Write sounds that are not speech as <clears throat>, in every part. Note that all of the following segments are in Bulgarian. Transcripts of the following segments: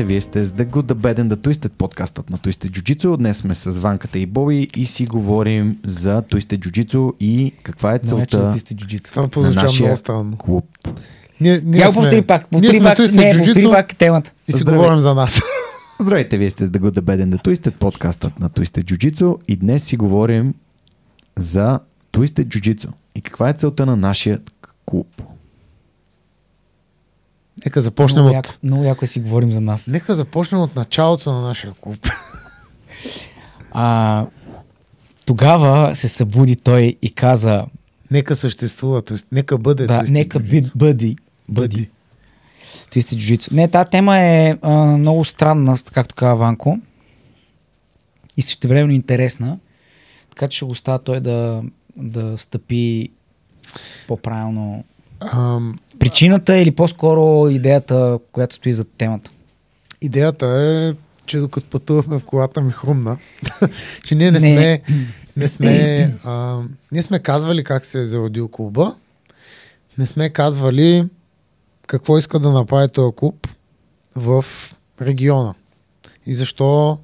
Здравейте, вие сте с The Good, The Bad and The Twisted подкастът на Twisted Jiu-Jitsu. Днес сме с Ванката и Боби и си говорим за Twisted Jiu-Jitsu и каква е целта на прозвуча нашия клуб. Ние, ние Я сме, повтори пак, повтори пак, не, повтори пак темата. И си Здравей. говорим за нас. Здравейте, вие сте с The Good, The Bad and The Twisted подкастът на Twisted Jiu-Jitsu и днес си говорим за Twisted Jiu-Jitsu и каква е целта на нашия клуб. Нека започнем Много, от... яко, много яко си говорим за нас. Нека започнем от началото на нашия клуб. А, тогава се събуди той и каза, нека съществува, т.е. нека бъде. да, нека би, бъди, бъди. Twisted Jiu-Jitsu. Не, тази тема е а, много странна, както каза Ванко. И същевременно интересна. Така че ще го оставя той да, да стъпи по-правилно. Ам, Причината или по-скоро идеята, която стои за темата. идеята е, че докато пътувахме в колата ми хрумна, <laughs> че ние не, Не. сме, не сме, а, ние сме казвали как се е зародил клуба, не сме казвали какво иска да направи този клуб в региона и защо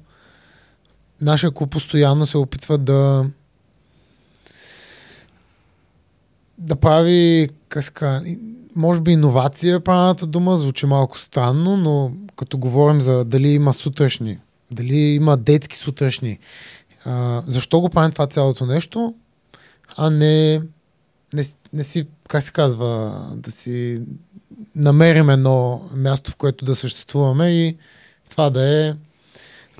нашия клуб постоянно се опитва да да прави, и- може би иновация е правилната дума, звучи малко странно, но като говорим за дали има сутрешни, дали има детски сутрешни, а, защо го правим това цялото нещо, а не, не, не си, как се казва, да си намерим едно място, в което да съществуваме и това да е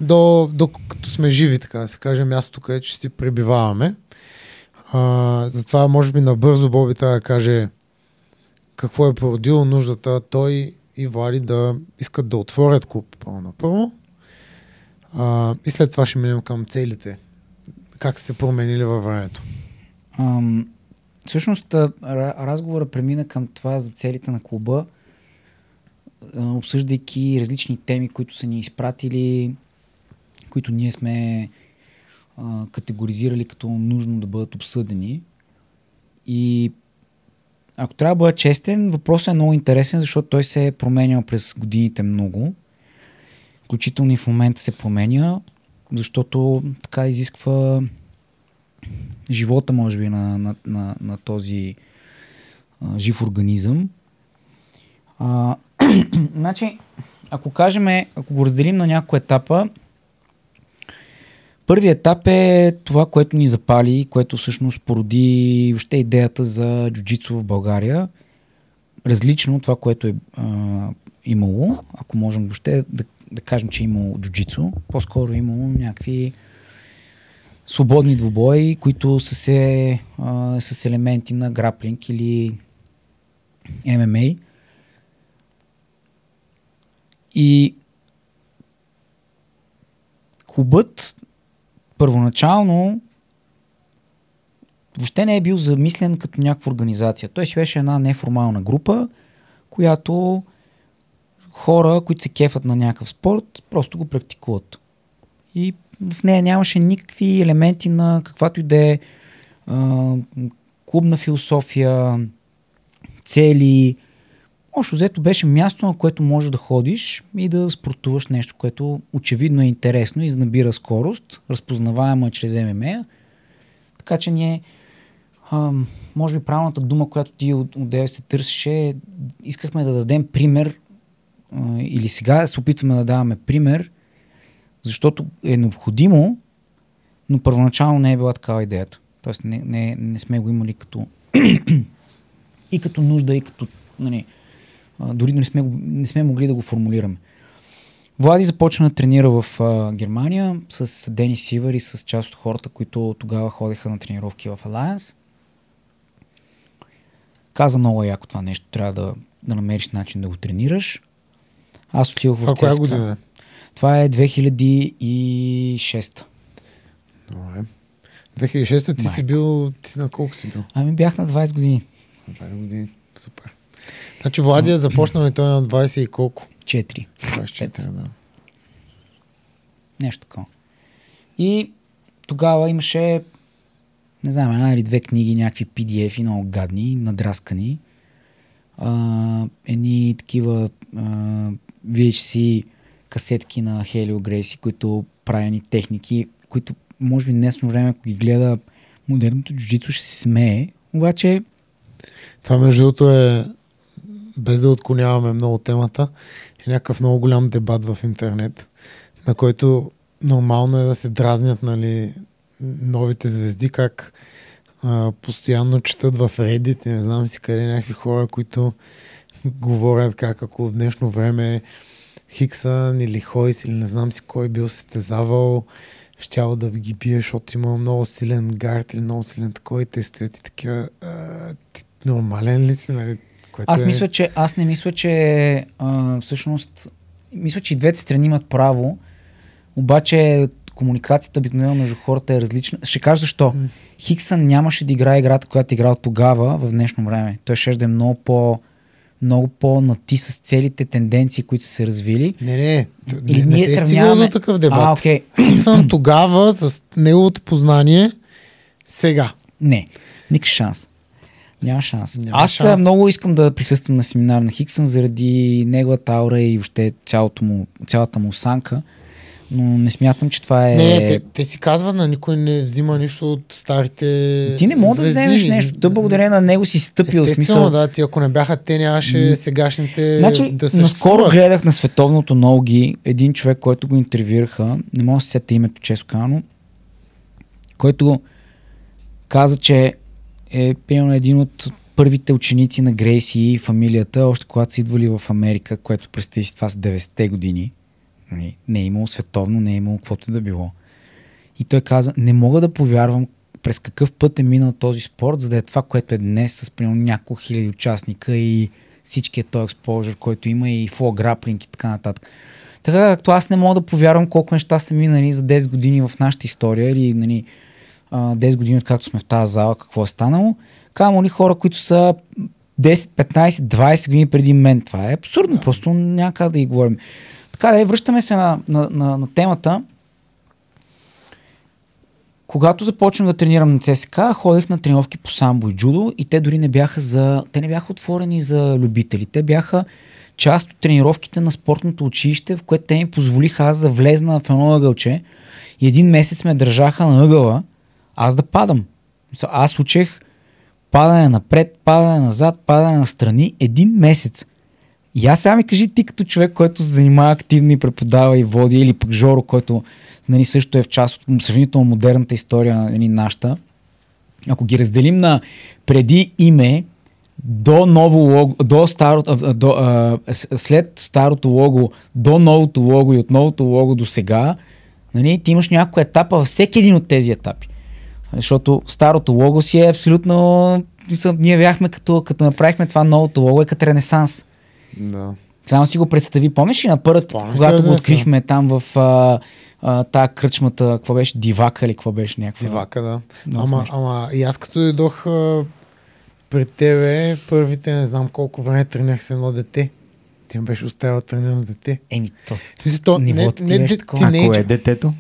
до, до като сме живи, така да се каже, мястото, където ще си пребиваваме. А, затова, може би, набързо Боби трябва да каже какво е породило нуждата той и Влади да искат да отворят клуб първо. А, и след това ще минем към целите. Как се променили във времето. Ам, всъщност разговора премина към това за целите на клуба, обсъждайки различни теми, които са ни изпратили, които ние сме категоризирали като нужно да бъдат обсъдени. И ако трябва да бъда честен, въпросът е много интересен, защото той се е променял през годините много. Включително и в момента се променя, защото така изисква живота, може би, на, на, на, на този а, жив организъм. А, <clears throat> значи, ако кажем, ако го разделим на няколко етапа, първият етап е това, което ни запали, което всъщност породи въобще идеята за джуджицу в България. Различно от това, което е а, имало, ако можем въобще да, да кажем, че е имало джуджицу, по-скоро е имало някакви свободни двубои, които са се, а, с елементи на граплинг или ММА. И клубът първоначално въобще не е бил замислен като някаква организация. Той си беше една неформална група, която хора, които се кефат на някакъв спорт, просто го практикуват. И в нея нямаше никакви елементи на каквато и да е клубна философия, цели. Общо взето беше място, на което можеш да ходиш и да спортуваш нещо, което очевидно е интересно и набира скорост, разпознаваемо е чрез ММА. Така че ние, а, може би правилната дума, която ти от- отдеве се търсеше, искахме да дадем пример а, или сега се опитваме да даваме пример, защото е необходимо, но първоначално не е била такава идеята. Тоест не, не, не сме го имали като <clears throat> и като нужда, и като нали, а, дори не сме, го- не сме могли да го формулираме. Влади започна да тренира в а, Германия с Денис Сивър и с част от хората, които тогава ходеха на тренировки в Alliance. Каза много яко това нещо, трябва да, да намериш начин да го тренираш. Аз отидох в коя ЦСКА. година е? Това е 2006. Добре. 2006 ти Майко. си бил, ти на колко си бил? Ами бях на 20 години. На 20 години. Супер. Значи Влади е започнал и той на 20 и колко? 4. 24, да. Нещо такова. И тогава имаше, не знам, една или две книги, някакви PDF-и, много гадни, надраскани. А, едни такива а, VHC касетки на Хелио Грейси, които правени техники, които може би днесно време, ако ги гледа модерното джуджицу, ще се смее. Обаче, Това между другото е, без да отклоняваме много темата, е някакъв много голям дебат в интернет, на който нормално е да се дразнят нали, новите звезди, как а, постоянно четат в Reddit, не знам си къде някакви хора, които говорят как ако в днешно време Хиксън или Хойс или не знам си кой бил състезавал, щяло да ги бие, защото има много силен гард или много силен такой, и и такива. А, ти нормален ли си, нали? Което аз е... мисля, че аз не мисля, че а, всъщност мисля, че и двете страни имат право, обаче комуникацията обикновено между хората е различна. Ще кажа защо. М. Хиксън нямаше да играе играта, която е играл тогава в днешно време. Той ще да е много по много по-нати с целите тенденции, които са се развили. Не, не, Или не, не ние се е сравняваме... до такъв дебат. А. Хиксън тогава с неговото познание сега. Не, никакъв шанс. Няма шанс. Няма Аз шанс. много искам да присъствам на семинар на Хиксън заради неговата аура и въобще цялото му, цялата му осанка, но не смятам, че това е... Не, те, те си казват, на никой не взима нищо от старите Ти не мога да вземеш нещо. Той благодарение на него си стъпил. Естествено, смисъл. да, ти ако не бяха те, нямаше сегашните Значи, да наскоро съществуват. гледах на световното ноги един човек, който го интервюираха, не мога да се сета името често казано, който каза, че е примерно един от първите ученици на Грейси и фамилията, още когато са идвали в Америка, което представи си това с 90-те години. Нали, Не е имало световно, не е имало каквото да било. И той казва, не мога да повярвам през какъв път е минал този спорт, за да е това, което е днес с примерно няколко хиляди участника и всичкият този експожър, който има и фло граплинг и така нататък. Така както аз не мога да повярвам колко неща са минали за 10 години в нашата история или нали, а, 10 години откакто сме в тази зала, какво е станало, камо ли хора, които са 10, 15, 20 години преди мен. Това е абсурдно, просто няма как да ги говорим. Така да, връщаме се на, на, на, на темата. Когато започнах да тренирам на ЦСК, ходех на тренировки по самбо и джудо и те дори не бяха за... Те не бяха отворени за любители. Те бяха част от тренировките на спортното училище, в което те ми позволиха аз да влезна в едно ъгълче и един месец ме държаха на ъгъла, аз да падам. Аз учех падане напред, падане назад, падане на страни един месец. И аз сега ми кажи ти като човек, който се занимава активно и преподава и води, или пък Жоро, който нали, също е в част от сравнително модерната история нали, нашата, ако ги разделим на преди име до ново лого, до старото, до, а, след старото лого до новото лого и от новото лого до сега, нали, ти имаш няколко етапа във всеки един от тези етапи. Защото старото лого си е абсолютно... Ние бяхме като, като направихме това новото лого е като ренесанс. Да. Само си го представи. Помниш ли на първата, Спомням си, когато го открихме там в а, а, тая кръчмата, какво беше, Дивака или какво беше някаква? Дивака, да. Много Ама, смешно. ама и аз като дойдох пред тебе, първите не знам колко време тренях с едно дете. Ти ме беше оставил да тренирам с дете. Еми, то, то, не, Нивото ти не, беше не, такова. А кое е детето?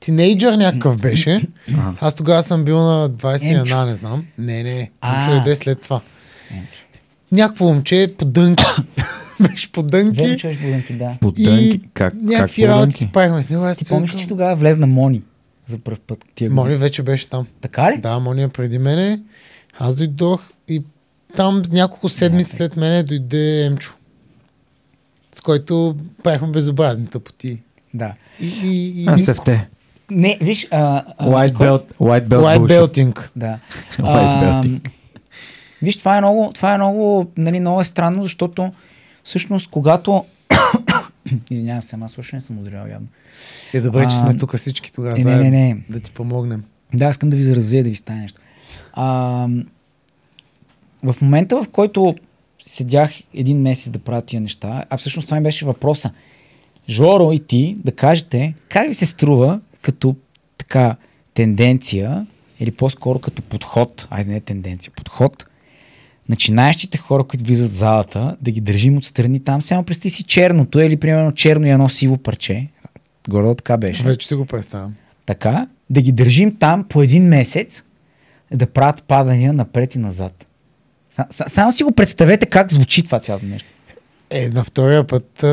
Тинейджър някакъв беше. Ага. Аз тогава съм бил на 21, Емчо. не знам. Не, не. Емчо дойде след това. Някакво момче по дънки. <coughs> беше по дънки. че беше буденки, да. Поддънки? Как, как някакви работи поддънки? си правихме с него. Аз Ти помниш, че тогава влезна Мони за първ път? Тия Мони вече беше там. Така ли? Да, Мони е преди мене. Аз дойдох и там няколко седмици след мене дойде Емчо. С който правихме безобразни тъпоти. Да. И, и, и, А, се. Не, виж... А, а, White Никол- belt, white belt White bullshit. belting. Да. <laughs> White А, belting. виж, това е много, това е много, нали, много е странно, защото всъщност когато... <coughs> Извинявам се, аз също не съм озрял явно. Е, добре, че А, сме тук всички тогава. Е, не, не, не. Да ти помогнем. Да, искам да ви заразя, да ви стане нещо. А, в момента, в който седях един месец да правя тия неща, а всъщност това ми беше въпроса. Жоро и ти да кажете как ви се струва като така тенденция или по-скоро като подход, айде не тенденция, подход, начинаещите хора, които влизат в залата, да ги държим отстрани там, само представи си черното или примерно черно и едно сиво парче. Горе така беше Вече си го представям. така, да ги държим там по един месец, да правят падания напред и назад. Са- са- Само си го представете как звучи това цялото нещо. Е, на втория път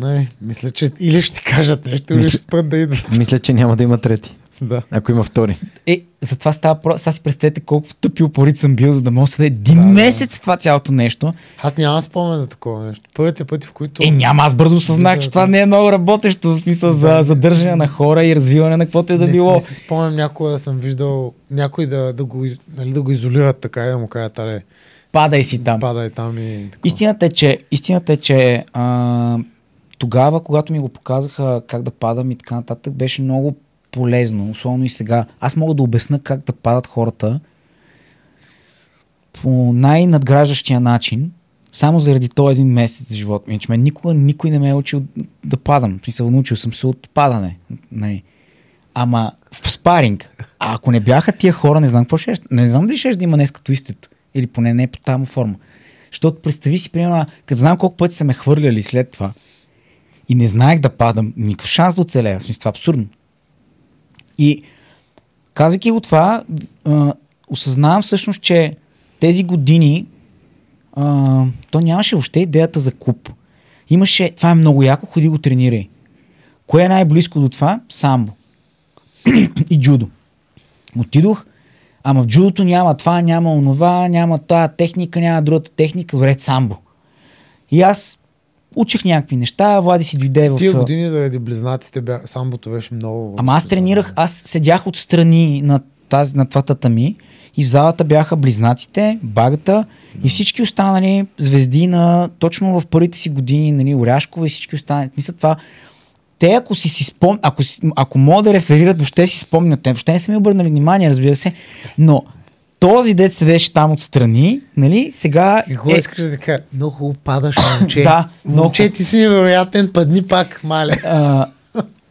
Не, мисля, че или ще ти кажат нещо, или Мисля- ще спрат да идват. Мисля, че няма да има трети. Да. Ако има втори. Е, затова става просто. Сега си представете колко тъпи упорит съм бил, за да мога да един Да, да. месец това цялото нещо. Аз нямам спомен за такова нещо. Първите пъти, в които... Е, няма, аз бързо осъзнах, Да, че да. това не е много работещо, в смисъл за Да. задържане на хора и развиване на каквото е да не, било. Не си спомням някога да съм виждал някой да, да, го, нали, да го изолират така и да му кажат, аре, Падай си там. падай там и така. Истината е, че, истината е, че а, тогава, когато ми го показаха как да падам и така нататък, беше много полезно, особено и сега. Аз мога да обясна как да падат хората по най-надграждащия начин, само заради този един месец живот ми. Иначе мен никога никой не ме е учил да падам. В смисъл, научил съм се от падане. Нали. Ама в спаринг. А ако не бяха тия хора, не знам какво ще е. Не знам дали ще да има днес като истит. Или поне не е по тази форма. Защото представи си, примерно, като знам колко пъти са ме хвърляли след това и не знаех да падам, никакъв шанс да оцелея. Смисъл, това е абсурдно. И казвайки го това, осъзнавам всъщност, че тези години а, то нямаше въобще идеята за клуб. Имаше, това е много яко, ходи го тренирай. Кое е най-близко до това? Самбо. <clears throat> и джудо. Отидох, ама в джудото няма това, няма онова, няма тази техника, няма другата техника, добре, самбо. И аз учих някакви неща, Влади си дойде в... Тия години заради близнаците бя... самбото беше много... Ама аз тренирах, аз седях отстрани на, тази, на това татами и в залата бяха близнаците, багата и всички останали звезди на точно в първите си години, нали, Оряшкова и всички останали. Мисля това, те ако си си спом... ако, си... ако могат да реферират, въобще си спомнят, те въобще не са ми обърнали внимание, разбира се, но този дет седеше там отстрани, нали, сега... Какво искаш да кажа? Много хубаво падаш, <coughs> момче. Да, много Момче, ти си невероятен, падни пак, мале. А,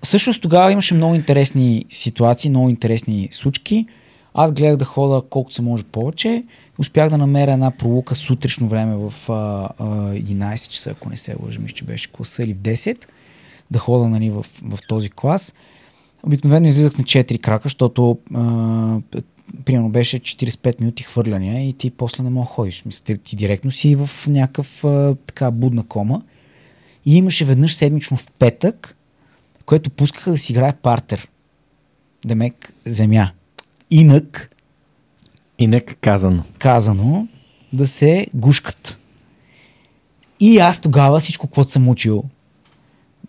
всъщност тогава имаше много интересни ситуации, много интересни случки. Аз гледах да хода колкото се може повече. Успях да намеря една пролука сутрешно време в а, а, 11 часа, ако не се лъжа, мисля, че беше класа или в 10, да хода нали, в, в този клас. Обикновено излизах на 4 крака, защото а, примерно беше 45 минути хвърляния и ти после не мога ходиш. Мисля, ти, ти директно си в някакъв а, така будна кома. И имаше веднъж седмично в петък, което пускаха да си играе партер. Демек земя. Инак, И нека казано. казано, да се гушкат. И аз тогава всичко, което съм учил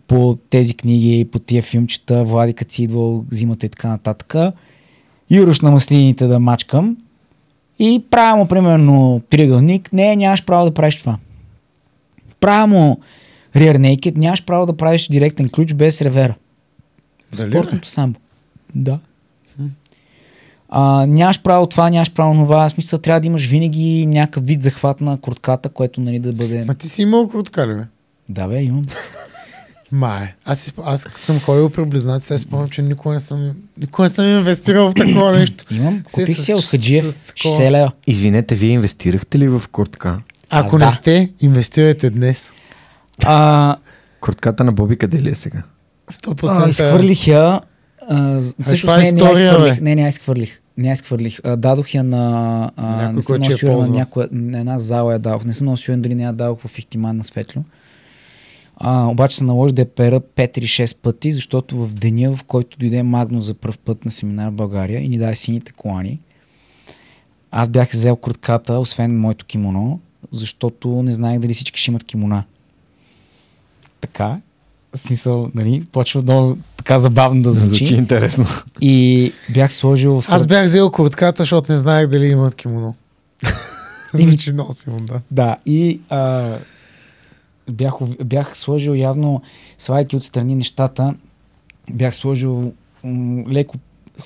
по тези книги, по тия филмчета, Влади като си идвал зимата и така нататък, юруш на маслините да мачкам и правя му примерно триъгълник, не, нямаш право да правиш това. Правя му rear naked, нямаш право да правиш директен ключ без ревера. Дали, спортното самбо. Да. А, нямаш право това, нямаш право това. В смисъл, трябва да имаш винаги някакъв вид захват на куртката, което нали да бъде... Ма ти си имал куртка ли, бе? Да, бе, имам. Май. Аз, спо- аз като съм ходил при близнаците, си спомням, че никога не съм, никога не съм инвестирал в такова <clears throat> нещо. Имам. Купих с- си от Хаджиев. такова. 60 лева. Извинете, вие инвестирахте ли в куртка? Ако Аз не да. сте, инвестирайте днес. А, Куртката на Боби къде ли е сега? 100%. а, изхвърлих я. А, е не, не история, изхвърлих. бе. Не, не я изхвърлих. Не изхвърлих. А, дадох я на... А, Някой, не съм много сигурен на някоя... На една зала я дадох. Не съм много сигурен дали не я дадох в Ихтиман на Светло. А, обаче се наложи да я пера 5 или 6 пъти, защото в деня, в който дойде Магно за първ път на семинар в България и ни даде сините колани, аз бях взел куртката, освен моето кимоно, защото не знаех дали всички ще имат кимона. Така, в смисъл, нали, почва много така забавно да звучи. Звучи интересно. И бях сложил в Аз сред... бях взел куртката, защото не знаех дали имат кимоно. <laughs> Звучи много силно, да. Да, и а, бях, бях сложил явно, свайки отстрани нещата, бях сложил м- леко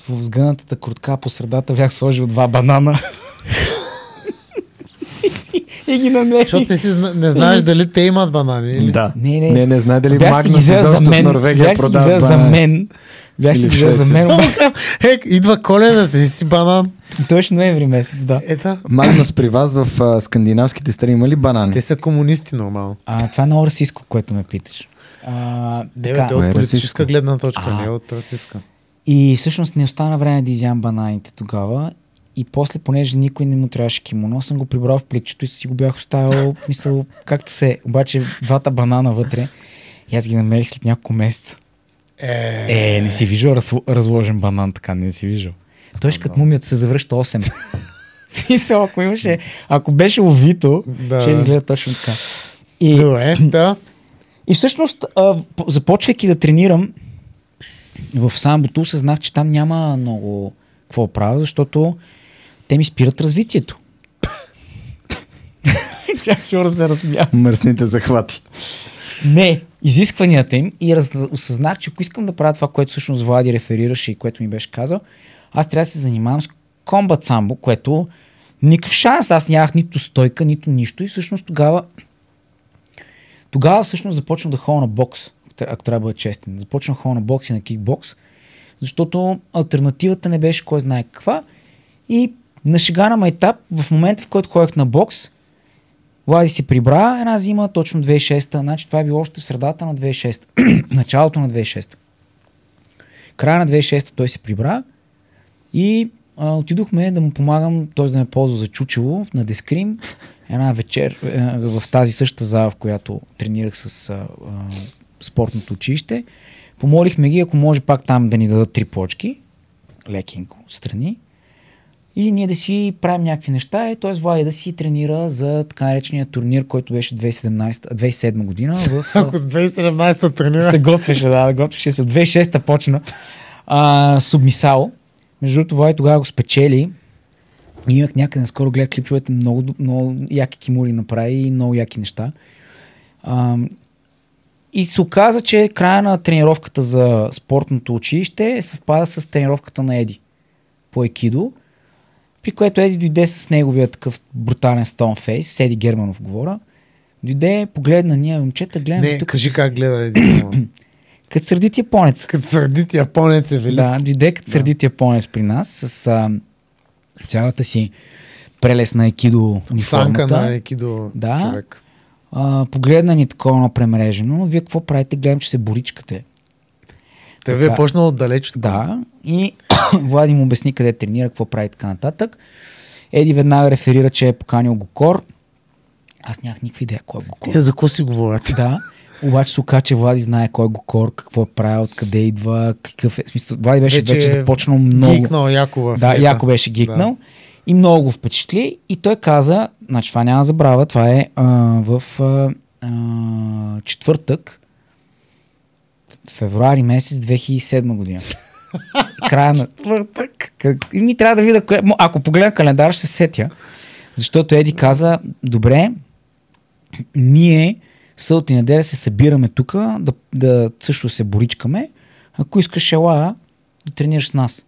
в сгънатата куртка по средата, бях сложил два банана. <laughs> и, си- ги намерих. Защото не, си, не знаеш дали те имат банани. Или? Да. Не, не. Не, не знае дали бях си ги Магнус взел за мен. Норвегия Бях си ги за мен. Бях си взел за мен. <laughs> Е, идва коледа, си си банан. Точно ноември месец, да. Е, да. Магнус при вас в а, скандинавските страни има ли банани? Те са комунисти нормално. А, това е много расистско, което ме питаш. А, Не, бе, така. е е от политическа гледна точка, А. не е от расистска. И всъщност не остана време да изям бананите тогава. И после, понеже никой не му трябваше кимоно, съм го прибрал в пликчето и си го бях оставил, <laughs> мисъл, както се. Обаче двата банана вътре. И аз ги намерих след няколко месеца. Е, Е, не си виждал разло- разложен банан така, не си виждал. Той ще като мумията се завръща 8. <laughs> В Смисъл, ако имаше, ако беше овито, Да. ще изгледа точно така. И, Добре, <clears throat> да. и всъщност, а, започвайки да тренирам в самбото, осъзнах, че там няма много какво правя, защото те ми спират развитието. <laughs> Чак сигурно се размя. Мръсните захвати. Не, изискванията им и раз, осъзнах, че ако искам да правя това, което всъщност Влади реферираше и което ми беше казал, аз трябва да се занимавам с комбат самбо, което никакъв шанс. Аз нямах нито стойка, нито нищо и всъщност тогава тогава всъщност започнах да ходя на бокс, ако тря- ако трябва да бъда честен. Започнах ходя на бокс и на кикбокс, защото альтернативата не беше кой знае каква. И на шега на майтап, в момента в който ходех на бокс, Влади се прибра една зима, точно 2006-та. Значи това е било още в средата на 2006-та. <clears throat> Началото на 2006-та. Края на 2006-та той се прибра и а, отидохме да му помагам, т.е. да ме ползва за чучело на Дескрим. Една вечер е, в тази същата зала, в която тренирах с а, а, спортното училище. Помолихме ги, ако може пак там да ни дадат три плочки, лекенко, страни. И ние да си правим някакви неща, и т.е. Влади да си тренира за така наречения турнир, който беше 2017, 2007 година. В, <laughs> Ако с 2017-та тренира. се готвеше, да, готвеше се. 2006-та почна. А, Субмисал. Между другото, Влади тогава го спечели. И имах някъде, наскоро гледах клиповете, много, много яки кимури направи и много яки неща. А, и се оказа, че края на тренировката за спортното училище съвпада с тренировката на Еди по екидо, при което Еди дойде с неговия такъв брутален стоунфейс, с Еди Германов говоря. Дойде, погледна ние момчета, гледаме Не, тук, кажи как гледа един. <clears throat> като сърдит японец. Като сърдит японец е велик. Да, дойде като сърдит японец при нас с а, цялата си прелесна екидо Санка униформата. на екидо Да. човек. А, погледна ни такова на премрежено. Вие какво правите? Гледам, че се боричкате. Те ви е почнал отдалеч. така. Да. И <coughs> Влади му обясни къде тренира, какво прави така нататък. Еди веднага реферира, че е поканил Гокор. Аз нямах никаква идея кой е Гокор. Тия за какво си говорят? Да. Обаче се оказа, че Влади знае кой е Гокор, какво е правил, откъде идва, какъв е. Смисъл, Влади беше вече, вече започнал много. Гикнал яко в Да, яко беше гикнал. И много го впечатли. И той каза, значи това няма да забравя, това е а, в а, а, четвъртък, февруари месец 2007 година. <laughs> Края на... Четвъртък. И ми трябва да видя, кое... Ако погледна календар, ще се сетя. Защото Еди каза, добре, ние събота и неделя се събираме тук, да, да също се боричкаме. Ако искаш ела, да тренираш с нас.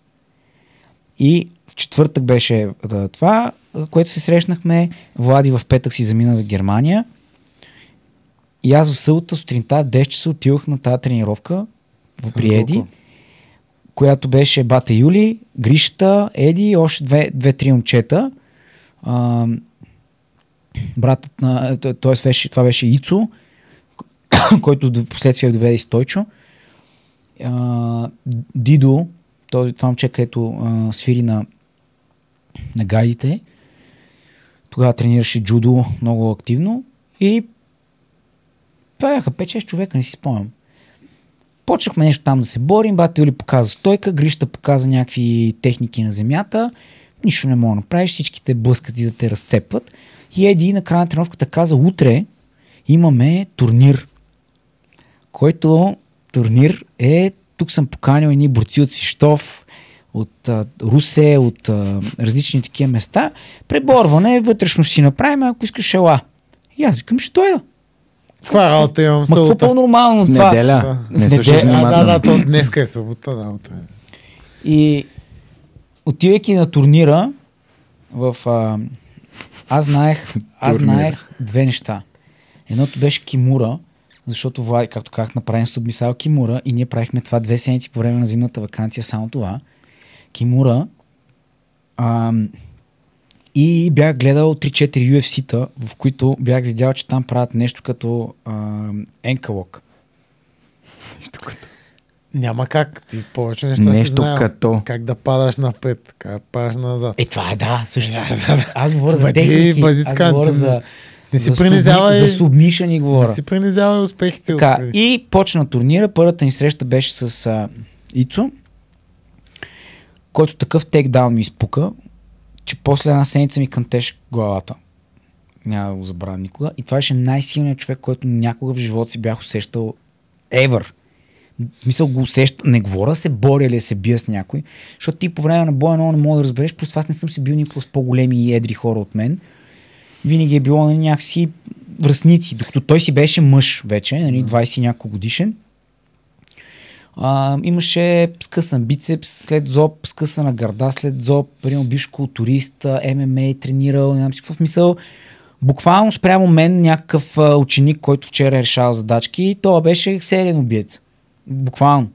И в четвъртък беше това, което се срещнахме. Влади в петък си замина за Германия. И аз в събота сутринта, 10 часа, отидох на тази тренировка в при Еди колко? която беше Бата Юли, Гришата, Еди и още две, две-три момчета. А, братът на... т- Тоест беше, това беше Ицо, <coughs> който в последствие доведе и Стойчо. А, Дидо, този, това момче, където а, свири на, на гайдите. Тогава тренираше джудо много активно. И това бяха 5-6 човека, не си спомням. Почнахме нещо там да се борим, бата Юли показа стойка, Грища показа някакви техники на земята, нищо не мога да направиш, всичките блъскат и да те разцепват. И Еди на края на тренировката каза, утре имаме турнир, който турнир е, тук съм поканил едни борци от Свищов, от а, Русе, от а, различни такива места. Преборване, вътрешно си направим, ако искаш ела. И аз викам, ще дойда. Каква работа имам Ма какво събота? по-нормално от това? Неделя. Да. Не Неделя. А, да, да, то днеска е събота, да. утре. И отивайки на турнира, в, а, аз, знаех, аз знаех две неща. Едното беше Кимура, защото Влади, както казах, направим субмисал Кимура и ние правихме това две седмици по време на зимната вакансия, само това. Кимура а, и бях гледал 3-4 UFC-та, в които бях видял, че там правят нещо като енкалок. <laughs> Няма как. Ти повече неща Нещо си знаел. като. Как да падаш напред, как да падаш назад. Е, това е да, също. Аз говоря за техники, бъди аз говоря за... Не си за, принизявай- за субмишън и говоря. Не си принизявай успехите. Така, и почна турнира. Първата ни среща беше с а, Ицо, който такъв тейкдаун ми изпука, че после една седмица ми кънтеше главата. Няма да го забравя никога. И това беше най-силният човек, който някога в живота си бях усещал ever. Мисъл го усеща, не говоря се боря или се бия с някой, защото ти по време на боя много не мога да разбереш, просто аз не съм се бил никога с по-големи и едри хора от мен. Винаги е било на някакси връзници, докато той си беше мъж вече, нали, 20 и няколко годишен. А, имаше скъсан бицепс след зоб, скъсана гърда след зоб, примерно биш културист, ММА тренирал, нямам си какво в мисъл. Буквално спрямо мен някакъв ученик, който вчера е решавал задачки, това беше сериен убиец. Буквално.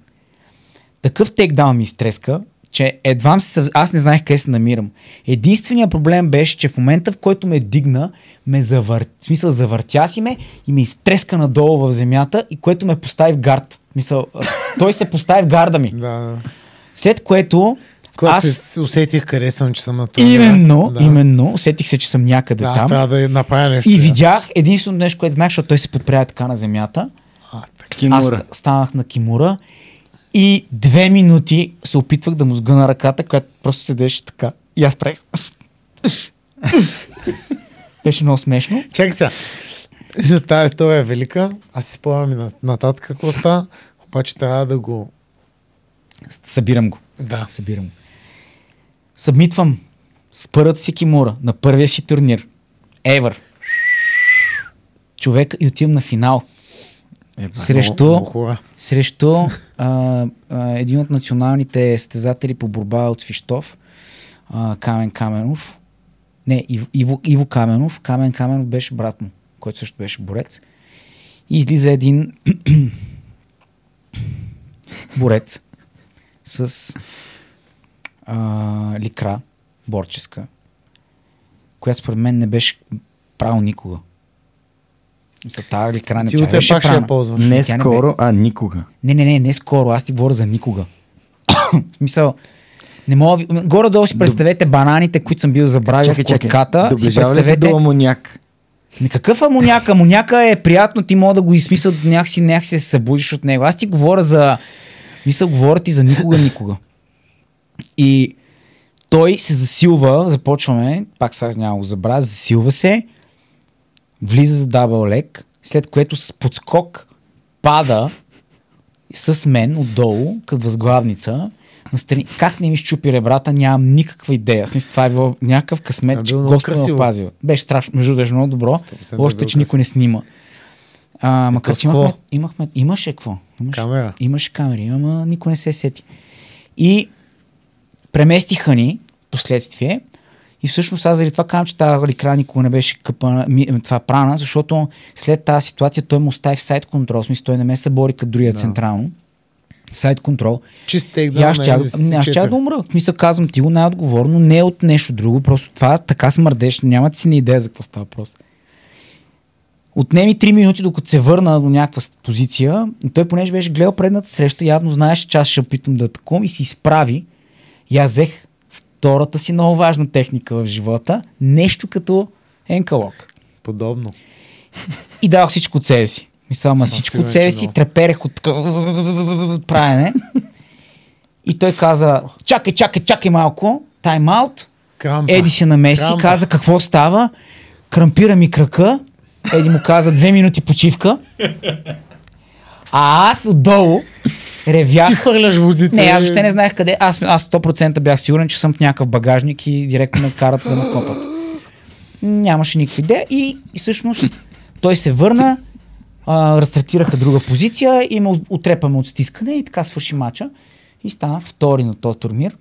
Такъв тейкдаун ми изтреска, че едва се, аз не знаех къде се намирам. Единственият проблем беше, че в момента, в който ме дигна, ме завър... в смисъл, завъртя си ме и ме изтреска надолу в земята, и което ме постави в гард. Мисъл, той се постави в гарда ми. Да. След което Когато аз се усетих къде съм, че съм на турнира. именно, да. именно, усетих се, че съм някъде Да, там. трябва да направя нещо. И видях единственото нещо, което знаех, защото той се подправя така на земята. А. Аз станах на Кимура и две минути се опитвах да му сгъна ръката, която просто седеше така. И аз правих. <laughs> Беше много смешно. Чакай сега. За тази история е велика. Аз си спомням нататък какво става. Обаче трябва да го... Събирам го. Да. Събирам го. Събмитвам с първата си Кимура на първия си турнир. Ever. Човек и отивам на финал. Е, Срещу, Много, много хора. срещу а, а, един от националните стезатели по борба от Свищов, а, Камен Каменов. Не, Иво, Иво, Иво Каменов. Камен Каменов беше брат му, който също беше борец. И излиза един борец с а, ликра, борческа, която според мен не беше правил никога. За тази ликра не Ти беше пак ще я ползваш. Не Тя не скоро, а никога. Не, не, не, не скоро. Аз ти говоря за никога. в смисъл, не мога. ви- Горе-долу си представете бананите, които съм бил забравил Чакай, чакай. платката. Си Доближава ли се до амоняк? Какъв амоняк? Амоняка е приятно, ти мога да го измисъл някакси, някакси се събудиш от него. Аз ти говоря за... Мисъл, говоря ти за никога, никога. И той се засилва, започваме, пак сега няма го забравя, засилва се, влиза за дабъл лек, след което с подскок пада с мен отдолу, като възглавница, настрани. Как не ми щупи ребрата, нямам никаква идея. Смисъл, това е било някакъв А, късмет, че било много Господ ме красиво. опазил. Беше страшно, между другото, много добро. 100% Още, че никой не снима. А, макар, то че имахме, имахме, имаше какво? Имаше, Камера. Имаше камери, ама никой не се сети. И преместиха ни последствие. И всъщност аз заради това казвам, че тази ликра никога не беше къпана, ми, това прана, защото след тази ситуация той му остави в сайт контрол, смисъл той не ме събори като другия Да. централно. Сайт контрол. Чист тейкдаун аз щях, LSC4. аз щях да умра. В смисъл казвам ти го най-отговорно, не от нещо друго, просто това така смърдеш, нямате си ни идея за какво става въпрос. Отнеми 3 минути, докато се върна до някаква позиция. И той, понеже беше гледал предната среща, явно знаеше, че аз ще опитам да атакувам и си изправи. И аз взех втората си много важна техника в живота. Нещо като енкалок. Подобно. И дадох всичко от себе си. Мисля, ама всичко от себе че си, треперех от правене. И той каза, чакай, чакай, чакай малко, тайм-аут. Еди се намеси, каза какво става, крампира ми крака, Еди му каза две минути почивка. А аз отдолу Ти ревях. хвърляш водите. Не, аз въобще не знаех къде. Аз, аз 100% бях сигурен, че съм в някакъв багажник и директно ме карат да ме копат. Нямаше никаква идея и, и всъщност той се върна, а, разстартираха друга позиция и ме отрепаме от стискане и така свърши мача. И станах втори на този турнир.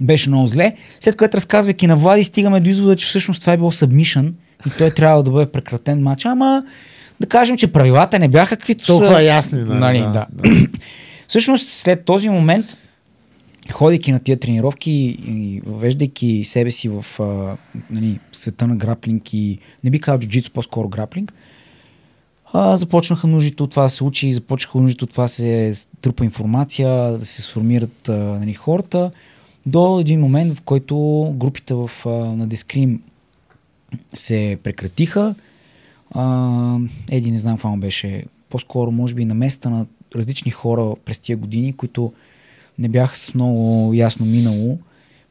Беше много зле. След което разказвайки на Влади, стигаме до извода, че всъщност това е било submission и той трябва да бъде прекратен матч. Ама да кажем, че правилата не бяха каквито Толкова са. ясни, нали, нали, да, да. да. <clears throat> Всъщност, след този момент, ходейки на тия тренировки и въвеждайки себе си в а, нали, света на граплинг и не би казал джуджицу, по-скоро граплинг, а, започнаха нуждите от това да се учи, започнаха нуждите от това да се трупа информация, да се сформират а, нали, хората, до един момент, в който групите в, а, на Дескрим се прекратиха А, Еди, не знам какво беше. По-скоро, може би, на места на различни хора през тия години, които не бяха с много ясно минало,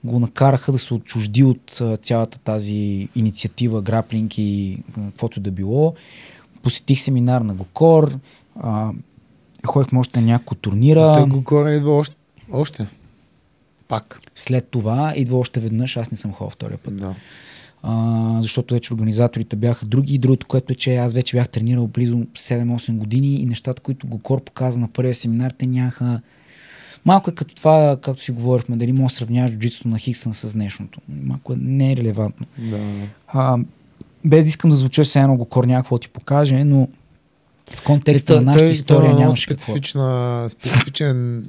го накараха да се отчужди от цялата тази инициатива, граплинг и каквото да било. Посетих семинар на Гокор, а, ходихме още на няколко турнира. Той го горе идва още. още. Пак. След това идва още веднъж, аз не съм ходил втория път. Да. а, защото вече организаторите бяха други и другото, което е, че аз вече бях тренирал близо 7-8 години и нещата, които Гокор показа на първия семинар, те нямаха Малко е като това, както си говорихме, дали може да сравняваш джуджитото на Хиксън с днешното. Малко е нерелевантно. Да. А, без да искам да звуча все едно Гокор някакво ти покаже, но в контекста на нашата той, история той нямаше какво. специфична, специфичен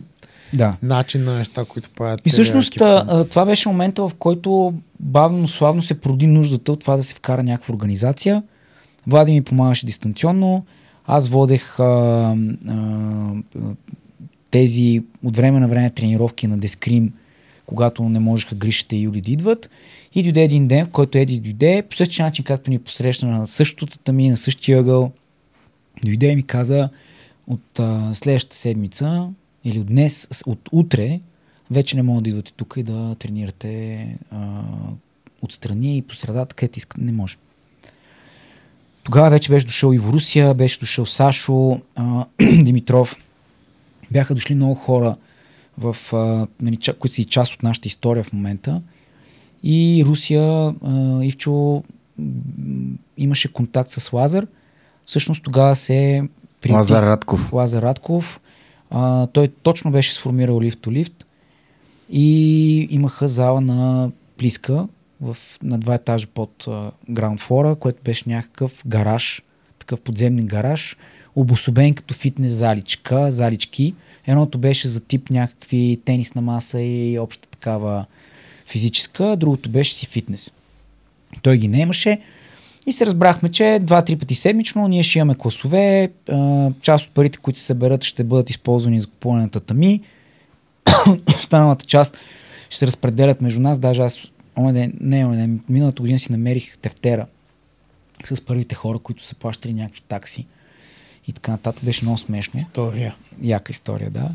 Да. начин на неща, които правят. И всъщност а, това беше момента, в който бавно, но славно се породи нуждата от това да се вкара някаква организация. Влади ми помагаше дистанционно. Аз водех а, а, тези от време на време тренировки на Дескрим, когато не можеха Гришите и Юли да идват. И дойде един ден, в който Еди дойде, по същия начин, както ни посрещна на същото тами, на същия ъгъл. Дойде и ми каза, от а, следващата седмица или от днес, от утре, вече не могат да идвате тук и да тренирате а, отстрани и по средата, където искате, не може. Тогава вече беше дошъл Иво Русия, беше дошъл Сашо, а, <clears throat> Димитров. Бяха дошли много хора, в, а, нали, които са и част от нашата история в момента. И Русия, а, Ивчо имаше контакт с Лазар. Всъщност тогава се приятих- Лазар Радков. Лазар Радков. А, той точно беше сформирал лифт to лифт и имаха зала на Плиска в, на два етажа под граунд флора, което беше някакъв гараж, такъв подземен гараж, обособен като фитнес заличка, залички. Едното беше за тип някакви тенисна маса и обща такава физическа, другото беше си фитнес. Той ги не имаше. И се разбрахме, че два-три пъти седмично ние ще имаме класове. Част от парите, които се съберат, ще бъдат използвани за купуване на татами. <coughs> Останалата част ще се разпределят между нас. Даже аз, не, оня ден, миналата година си намерих тефтера с първите хора, които са плащали някакви такси. И така нататък беше много смешно. История. Яка история, да.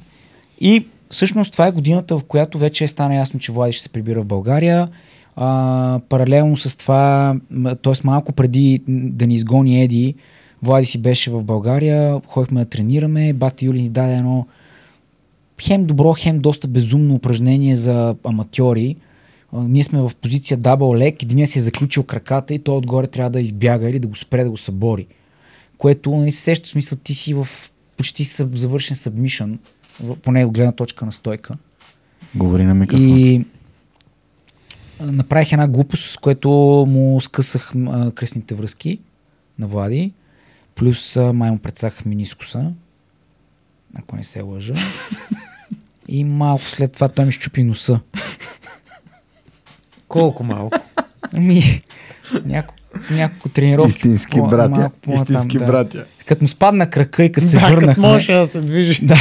И всъщност това е годината, в която вече стана ясно, че Влади ще се прибира в България. А, паралелно с това, т.е. малко преди да ни изгони Еди, Влади си беше в България, ходихме да тренираме, бати Юли ни даде едно хем добро, хем доста безумно упражнение за аматьори. А, ние сме в позиция дабл лек, един си е заключил краката и той отгоре трябва да избяга или да го спре да го събори. Което не се сеща, смисъл ти си в почти завършен в- поне от гледна точка на стойка. Говори на микрофон. И направих една глупост, с което му скъсах а, кръстните връзки на Влади, плюс а, май му предсаках минискуса, ако не се лъжа. И малко след това той ми щупи носа. Колко малко. Ами, няколко, няколко тренировки. Истински по- братя. Истински да. братя. Като му спадна крака и като се да, като върнахме. можеше да се движи. Да.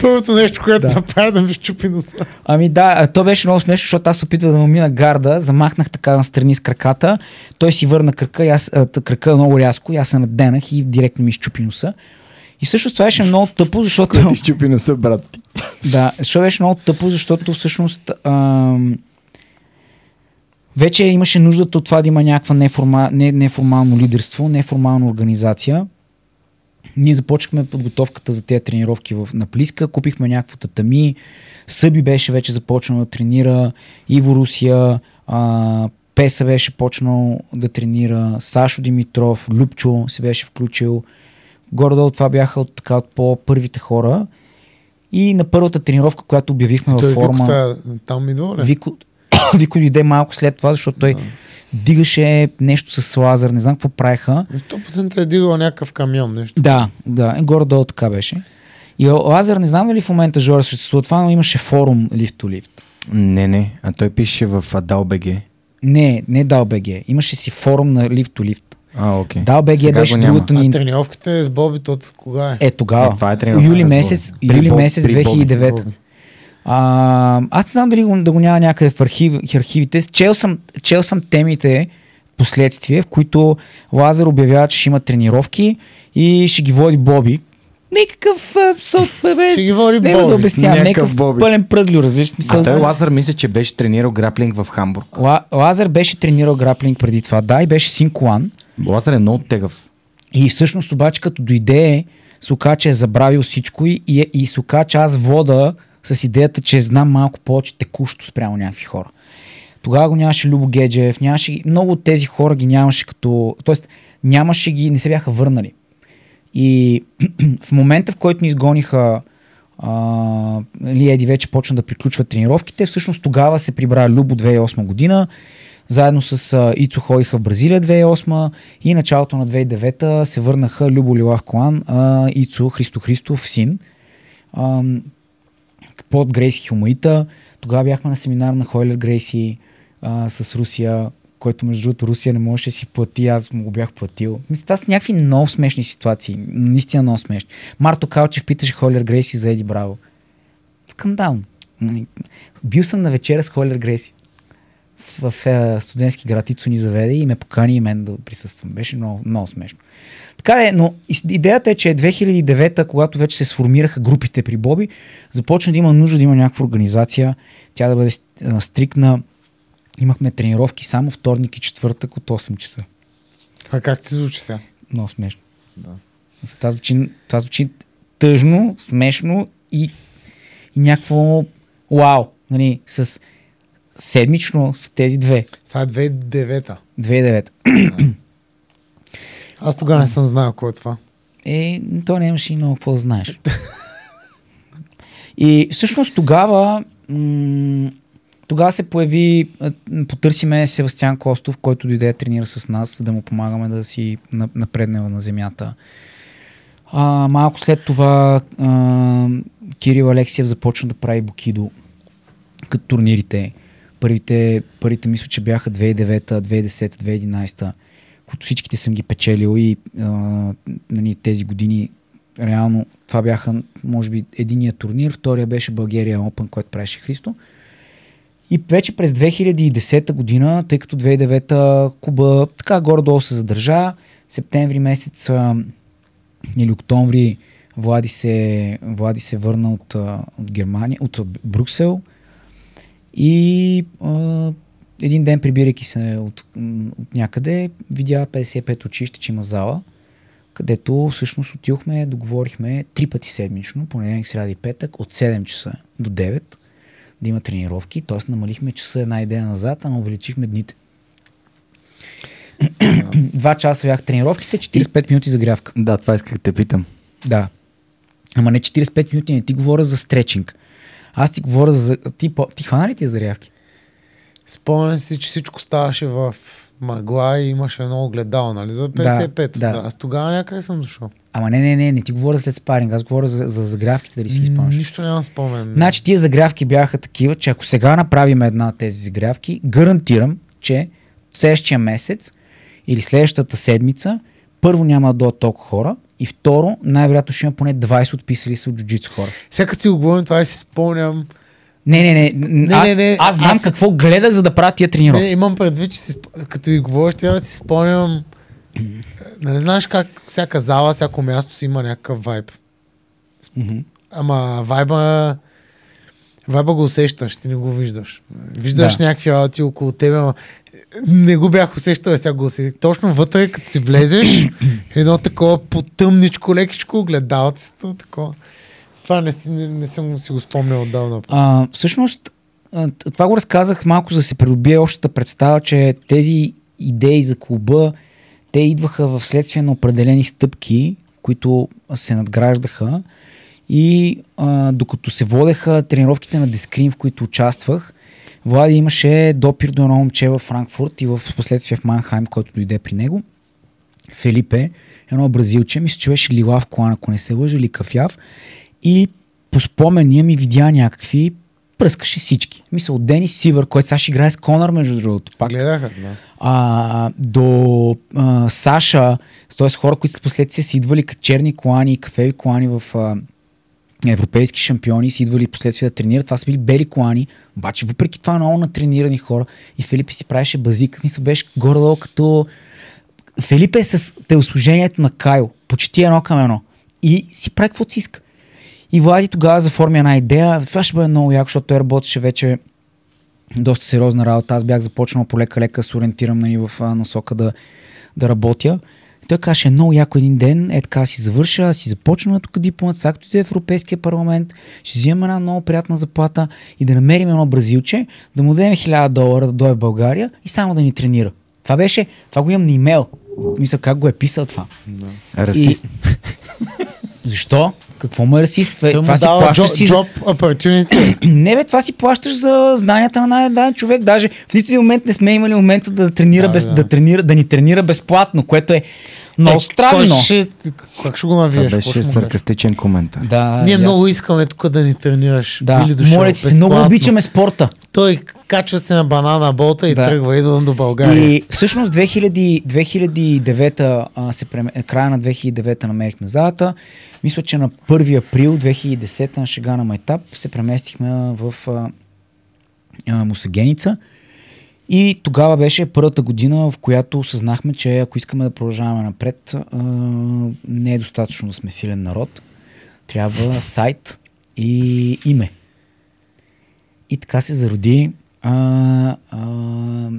Първото нещо, което Да. направи да ми щупи носа. Ами да, то беше много смешно, защото аз опитвах да му мина гарда, замахнах така настрани с краката, той си върна крака, и аз, крака много рязко, и аз се наденах и директно ми изчупи носа. И също това беше много тъпо, защото... Кой ти щупи носа, брат ти? Да, защото беше много тъпо, защото всъщност ам, вече имаше нуждата от това да има някаква неформа, не, неформално лидерство, неформална организация. Ние започнахме подготовката за тези тренировки в, на Плиска, купихме някакво татами, Съби беше вече започнал да тренира, Иво Русия, а, Песа беше почнал да тренира, Сашо Димитров, Любчо се беше включил. Горе-долу това бяха от, така, от по-първите хора. И на първата тренировка, която обявихме във форма, Вико, та- там идва ли? Вико, <coughs> Вико дойде малко след това, защото той дигаше нещо с лазер, не знам какво правиха. 100% е дигал някакъв камион, нещо. Да, да, и горе-долу така беше. И лазер, не знам дали в момента Жора съществува това, но имаше форум Lift to Lift. Не, не. А той пише в AdalBG. Не, не DalBG. Имаше си форум на Lift to Lift. А, окей. DalBG Сега беше го няма. другото А ни... тренировките с Боби, то от кога е? Е, тогава. Е, това е тренировката юли с месец, юли месец при Боби. 2009. Боби. А, аз не знам дали го, да го няма някъде в архив, архивите. Чел съм, чел съм темите последствие, в които Лазар обявява, че ще има тренировки и ще ги води Боби. Никакъв сот, бе, Ще ги води не да Боби. обяснявам, някакъв Боби. пълен пръдлю, различен смисъл. А той Лазар мисля, че беше тренирал граплинг в Хамбург. Ла, Лазар беше тренирал граплинг преди това, да, и беше синкуан. Лазар е много тегъв. И всъщност обаче като дойде, се оказа, че е забравил всичко и, и, и се оказа, че аз вода с идеята, че знам малко повече текущо спрямо някакви хора. Тогава го нямаше Любо Геджев, нямаше много от тези хора ги нямаше като, т.е. нямаше ги, не се бяха върнали. И <clears throat> в момента, в който ни изгониха а, нали, Еди вече почна да приключва тренировките, всъщност тогава се прибра Любо 2008 година, заедно с а, Ицо ходиха в Бразилия 2008 и началото на 2009 се върнаха Любо Лилав Колан, а, Ицо Христо Христов, син. А, под Грейси Хумаита. Тогава бяхме на семинар на Хойлер Грейси а, с Русия, който между другото Русия не можеше да си плати, аз му го бях платил. Мисля, това са някакви много смешни ситуации. Наистина много смешни. Марто Калчев питаше Хойлер Грейси за Еди Браво. Скандално. Нали, Бил съм на вечера с Хойлер Грейси. В, в е, студентски град Ицо ни заведе и ме покани и мен да присъствам. Беше много, много смешно. Така да е, но идеята е, че 2009, когато вече се сформираха групите при Боби, започна да има нужда да има някаква организация, тя да бъде стрикна. Имахме тренировки само вторник и четвъртък от 8 часа. Това как ти се звучи сега? Много смешно. Да. Това звучи, това звучи тъжно, смешно и, и някакво вау. Нали, с седмично с тези две. Това е 2009-та. 2009. Аз тогава не съм знаел кой е това. Е, то нямаше и много какво да знаеш. И всъщност тогава тогава се появи, потърсиме Севастиан Костов, който дойде да тренира с нас, за да му помагаме да си на- напредне на земята. А, малко след това а, Кирил Алексиев започна да прави букидо като турнирите. Първите, първите мисля, че бяха 2009, 2010, 2011, които всичките съм ги печелил и а, нали, тези години реално това бяха, може би, единия турнир, втория беше България Open, който правеше Христо. И вече през 2010 година, тъй като 2009 Куба така горе-долу се задържа, септември месец а, или октомври Влади се, Влади се върна от, от Германия, от Брюксел. И а, един ден прибирайки се от, от някъде, видя 55 училище, че има зала, където всъщност отидохме, договорихме три пъти седмично, понеделник, сряда и петък, от 7 часа до 9 да има тренировки, т.е. намалихме часа една идея назад, ама увеличихме дните. <coughs> Два часа бяха тренировките, 45 минути загрявка. Да, това исках да те питам. Да. Ама не 45 минути, не ти говоря за стречинг. Аз ти говоря за... Ти, ти хвана ли ти зарявки? Спомням си, че всичко ставаше в мъгла и имаше едно огледало, нали? За 55. Да, Да. Аз тогава някъде съм дошъл. Ама не, не, не, не ти говоря след спаринг, аз говоря за, за загрявките, дали си ги спомняш. Нищо нямам спомен. Значи тия загрявки бяха такива, че ако сега направим една от тези загрявки, гарантирам, че следващия месец или следващата седмица първо няма да толкова хора и второ, най-вероятно ще има поне 20 отписали се от джуджицу хора. Сега като си го говорим, това и си спомням. Не, не, не, не, аз, не, не, аз знам аз- какво гледах, за да правя тия тренировки. Не, имам предвид, че си, като ви говориш, трябва да си спомням. <clears throat> Нали знаеш как всяка зала, всяко място си има някакъв вайб. Мгм. Ама вайба, вайба го усещаш, ти не го виждаш. Виждаш Да. някакви работи около тебе, ама не го бях усещал, а сега го усетих. Точно вътре, като си влезеш, <clears throat> едно такова потъмничко, лекичко огледалцето, такова. Това не, си, не, не съм си го спомнял отдавна. А, всъщност, това го разказах малко, за да се придобие общата представа, че тези идеи за клуба, те идваха в следствие на определени стъпки, които се надграждаха и а, докато се водеха тренировките на Дескрин, в които участвах, Влади имаше допир до едно момче в Франкфурт и в последствие в Манхайм, който дойде при него. Фелипе, едно бразилче, мисля, че беше лилав колан, ако не се лъжа, или кафяв. И по спомения ми видя някакви, пръскаше всички. Мисля, от Денис Сивър, който сега ще играе с Конър, между другото. Пак Гледах, аз да. а, до а, Саша, т.е. хора, които с последствие си идвали като черни колани и кафеви колани в, а, европейски шампиони са идвали последствие да тренират. Това са били бели колани, обаче въпреки това много натренирани хора и Филипе си правеше базик. Мисля, беше горе-долу като... Филипе е с телосложението на Кайл, почти едно към едно. И си прави каквото си иска. И Влади тогава заформи една идея. Това ще бъде много яко, защото той работеше вече доста сериозна работа. Аз бях започнал полека-лека да се ориентирам нали, в а, насока да, да работя. И той каже, е много яко един ден, е така си завърша, си започна тук дипломат, както и в Европейския парламент, ще взимаме една много приятна заплата и да намерим едно бразилче, да му дадем 1000 долара да дойде в България и само да ни тренира. Това беше, това го имам на имейл. Мисля, как го е писал това. Расист. <laughs> Защо? Какво му е расист? Му това си дава плащаш job, си job opportunity. <clears throat> Не бе, това си плащаш за знанията на най-даден човек. Даже в нито един момент не сме имали момента да тренира, Да, без, да. да. тренира, да ни тренира безплатно, което е много Е, странно. кой Ще, как ще го Това навиеш? Ще беше саркастичен коментар. Да, Ние аз- много искаме тук да ни тренираш. Да, Били дошъл моля ти се, много обичаме спорта. Той качва се на банана болта и Да. тръгва, идвам до България. И всъщност 2000, 2009, а, се преме, края на 2009 намерихме залата. Мисля, че на 1 април 2010 на шега на майтап се преместихме в а, а, Мусагеница. И тогава беше първата година, в която осъзнахме, че ако искаме да продължаваме напред, не е достатъчно да сме силен народ. Трябва сайт и име. И така се зароди а, а,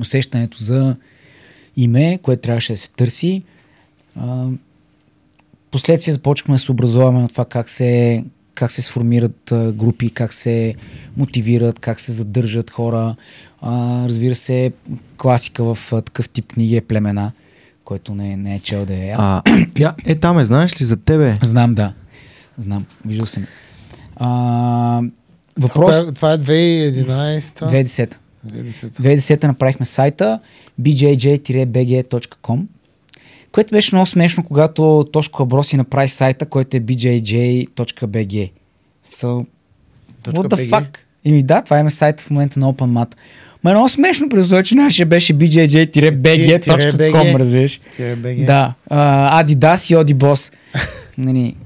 усещането за име, което трябваше да се търси. А, последствие започнахме да се образуваме на това как се, как се сформират а, групи, как се мотивират, как се задържат хора. А, разбира се, класика в а, такъв тип книги е племена, който не, не е чел да е. А, <clears throat> я, е, там е, знаеш ли за тебе? Знам, да. Знам. Виждал съм. А, въпрос... Това е- Това е 2011 2010. 2010 2010 направихме сайта bjj-bg.com което беше много смешно, когато Тошко Аброси направи сайта, който е bjj.bg. So, what the fuck? Еми да, това е сайта в момента на OpenMat. Ма е много смешно, през че нашия беше bjj-bg.com, разбираш? Да, Adidas и Odibos. <laughs> нали,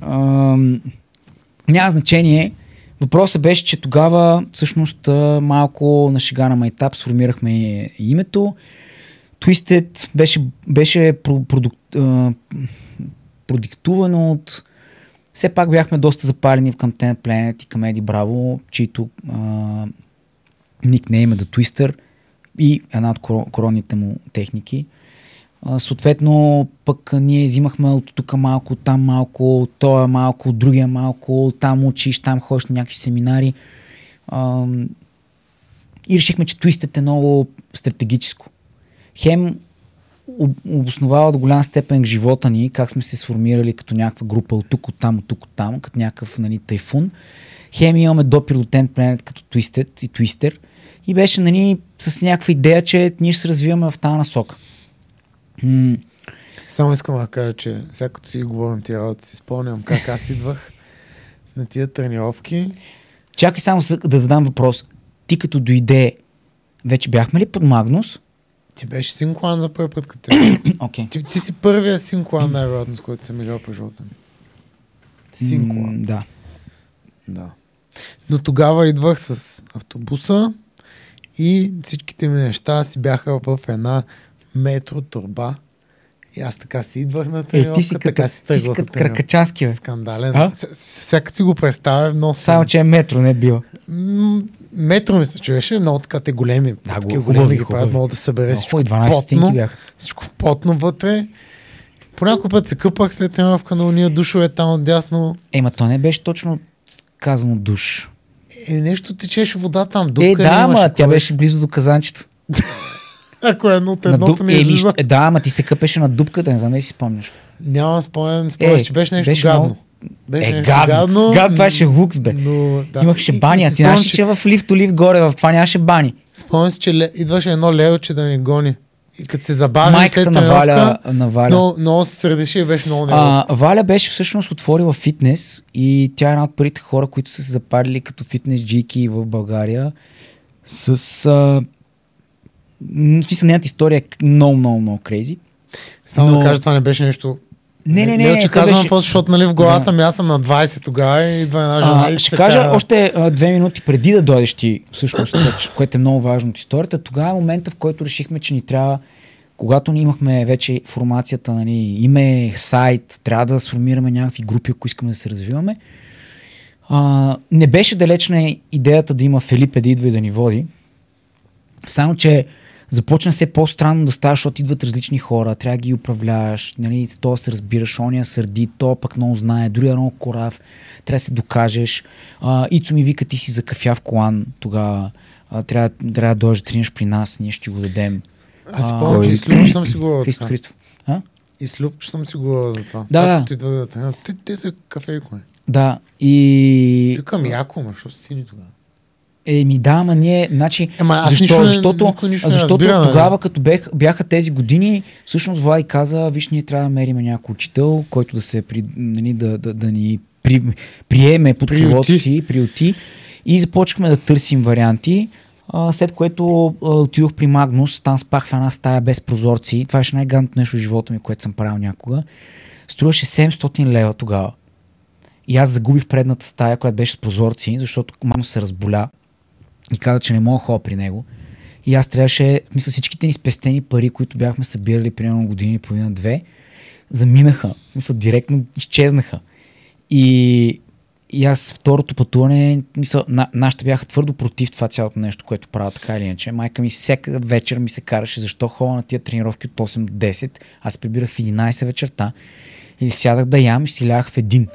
няма значение. Въпросът беше, че тогава всъщност малко на шега на майтап сформирахме името. Twisted беше, беше про, продук, а, продиктувано от... Все пак бяхме доста запалени към Ten Planet и към Еди Браво, чието а, никнейм е The Twister и една от коро- коронните му техники. А, съответно, пък ние взимахме от тук малко, там малко, от тоя малко, другия малко, там учиш, там ходиш на някакви семинари. А, и решихме, че Twisted е много стратегическо. Хем об- обосновава до голям степен живота ни, как сме се сформирали като някаква група от тук, от там, от тук, от там, като някакъв нали, тайфун. Хем имаме допир до Ten Planet като Twisted и Twister. И беше нали, с някаква идея, че ние ще се развиваме в тази насока. М- Само искам да кажа, че сега като си говорим тия работи, си спомням как аз идвах на тия тренировки. Чакай само да задам въпрос. Ти като дойде, вече бяхме ли под Магнус? Ти беше синклан за първи път като те. <coughs> Окей. ти, ти си първия синклан, най-вероятно, с който съм играл през живота ми. Синклан. М, Да. Да. Но тогава идвах с автобуса и всичките ми неща си бяха в една метро турба. И аз така си идвах на Е, тренировка, ти си като, така си ти си тръгвах като от тренировка. кракачански, бе. Скандален. А? Всяка си го представя много Само, че е метро, не е било. Метро ми се чуеше, много така те големи. Да, такива хубави, големи ги правят, много да събере всичко хубави, 12 стотинки потно, бяха. всичко потно вътре. По някой път се къпах след тренировка на уния душове там отдясно. Ема то не беше точно казано душ. Е, нещо течеше вода там. Дупка е, да, ама тя беше близо до казанчето. <laughs> Ако едно от едното ми е, нищо... е, да, ама ти се къпеше на дупката, не знам дали си спомняш. Нямам спомен, спомняш, Е, че беше нещо беше гадно. много- Беше Е, нещо гадно. Гадно, това беше лукс, бе. Но, да. Имаше И- и бани, а си ти знаеш, че в лифт то лифт горе, в това нямаше бани. Спомням си, че ле- идваше едно лелче да ни гони. И като се забави Майката след на Валя, на Валя. много, много се сърдеше и беше много нервно. А, Валя беше всъщност отворила фитнес и тя е една от първите хора, които са се запалили като фитнес джики в България. С... А... В смисъл, нейната история е много, много, много крейзи. Само но- да кажа, това не беше нещо Не, не, не, Не, че казвам беше- просто, защото нали, в главата Да. ми аз съм на 20 тогава и идва една жена. А, ще така- кажа още а, две минути преди да дойдеш ти, всъщност, което е много важно от историята. Тогава е момента, в който решихме, че ни трябва, когато ни имахме вече формацията, нали, име, сайт, трябва да сформираме някакви групи, ако искаме да се развиваме. А, не беше далечна идеята да има Филипе да идва и да ни води. Само, че започна все по-странно да става, защото идват различни хора, трябва да ги управляваш, нали, то се разбираш, ония сърди, то пък много знае, дори е много корав, трябва да се докажеш. А, Ицо ми вика, ти си за кафя в колан, тогава трябва, трябва да дойдеш да тренираш при нас, ние ще ти го дадем. Аз си помня, че кой- и с Любчо съм си говорил Христо това. Христов. А? И с Любчо съм си говорил за това. Да, Аз като идва да те, те са кафе и кой. Да, и... Викам яко, ма, защото си сини тогава. Еми да, ама ние, значи, аз защо? нищо защото никой нищо защото разбира, нали? тогава, като бех, бяха тези години, всъщност Влади каза, виж, ние трябва да мерим някой учител, който да се при, нали, да, да, да ни при, приеме под крилото си, приюти. И започнахме да търсим варианти. А, след което а, отидох при Магнус, там спах в една стая без прозорци. Това беше най-гадното нещо в живота ми, което съм правил някога. Струваше 700 лева тогава. И аз загубих предната стая, която беше с прозорци, защото Магнус се разболя и каза, че не мога да ходя при него. И аз трябваше, мисля, всичките ни спестени пари, които бяхме събирали примерно години и половина-две, заминаха. Мисля, директно изчезнаха. И, и аз второто пътуване, мисля, на, нашите бяха твърдо против това цялото нещо, което правя така или иначе. Майка ми всяка вечер ми се караше защо ходя на тия тренировки от 8 до 10. Аз прибирах в 11 вечерта и сядах да ям и си лягах в един.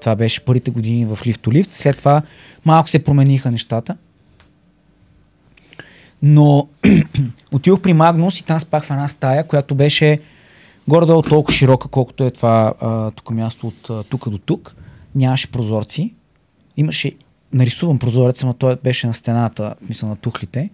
Това беше първите години в лифтолифт. След това малко се промениха нещата. Но <clears throat> отидох при Магнус и там спах в една стая, която беше горе-долу толкова широка, колкото е това а, тук място от а, тук до тук. Нямаше прозорци. Имаше нарисуван прозорец, но той беше на стената, мисля на тухлите.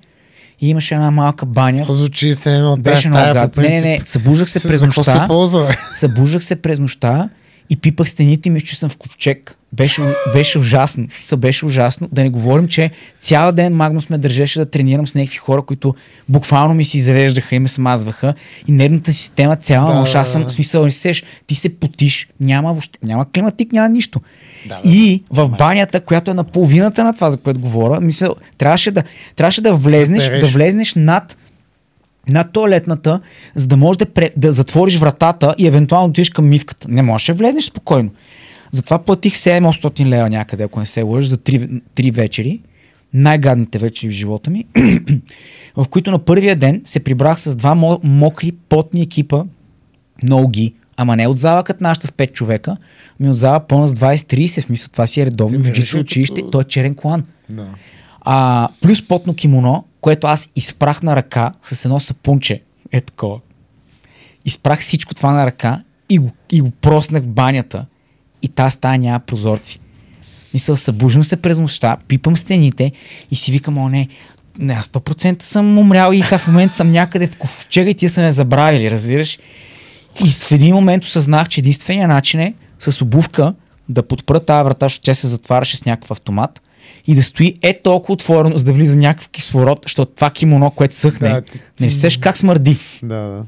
И имаше една малка баня. Звучи се едно Беше много гад. Не, не, не, събуждах се през нощта. се ползва? <laughs> Събуждах се през нощта и пипах стените и мисля, че съм в ковчег. Беше, беше ужасно. Се беше ужасно. Да не говорим, че цял ден Магнус ме държеше да тренирам с някакви хора, които буквално ми си зареждаха и ме смазваха. И нервната система цяла Да, нощ. да, Аз съм да. в смисъл, не се сеш, ти се потиш, няма въобще, няма климатик, няма нищо. Да, и в банята, която е на половината на това, за което говоря, мисъл, трябваше да, трябваше да влезнеш, переш. да влезнеш над над туалетната, за да можеш да, пре, да затвориш вратата и евентуално отидеш към мивката. Не можеш да влезнеш спокойно. Затова платих 700 лева някъде, ако не се лъжа, за три, три вечери. Най-гадните вечери в живота ми. <clears throat> в които на първия ден се прибрах с два мо- мокри, потни екипа, ноги, ама не от зала като нашата с 5 човека, ми от зала пълна с 20-30, в смисъл това си е редовно беше училище, той е черен колан. Да. А, плюс потно кимоно, което аз изпрах на ръка с едно сапунче. Е такова. Изпрах всичко това на ръка и го, и го проснах в банята. И тази стая няма прозорци. Мисля, събуждам се през нощта, пипам стените и си викам, о не, не, аз 100% съм умрял и сега в момента съм някъде в ковчега и тия са ме забравили, разбираш? И в един момент осъзнах, че единствения начин е с обувка да подпра тази врата, защото тя се затваряше с някакъв автомат и да стои е толкова отворено, за да влиза някакъв кислород, защото това кимоно, което съхне, Да, да, ти- не ти- сеш как смърди. Да, да.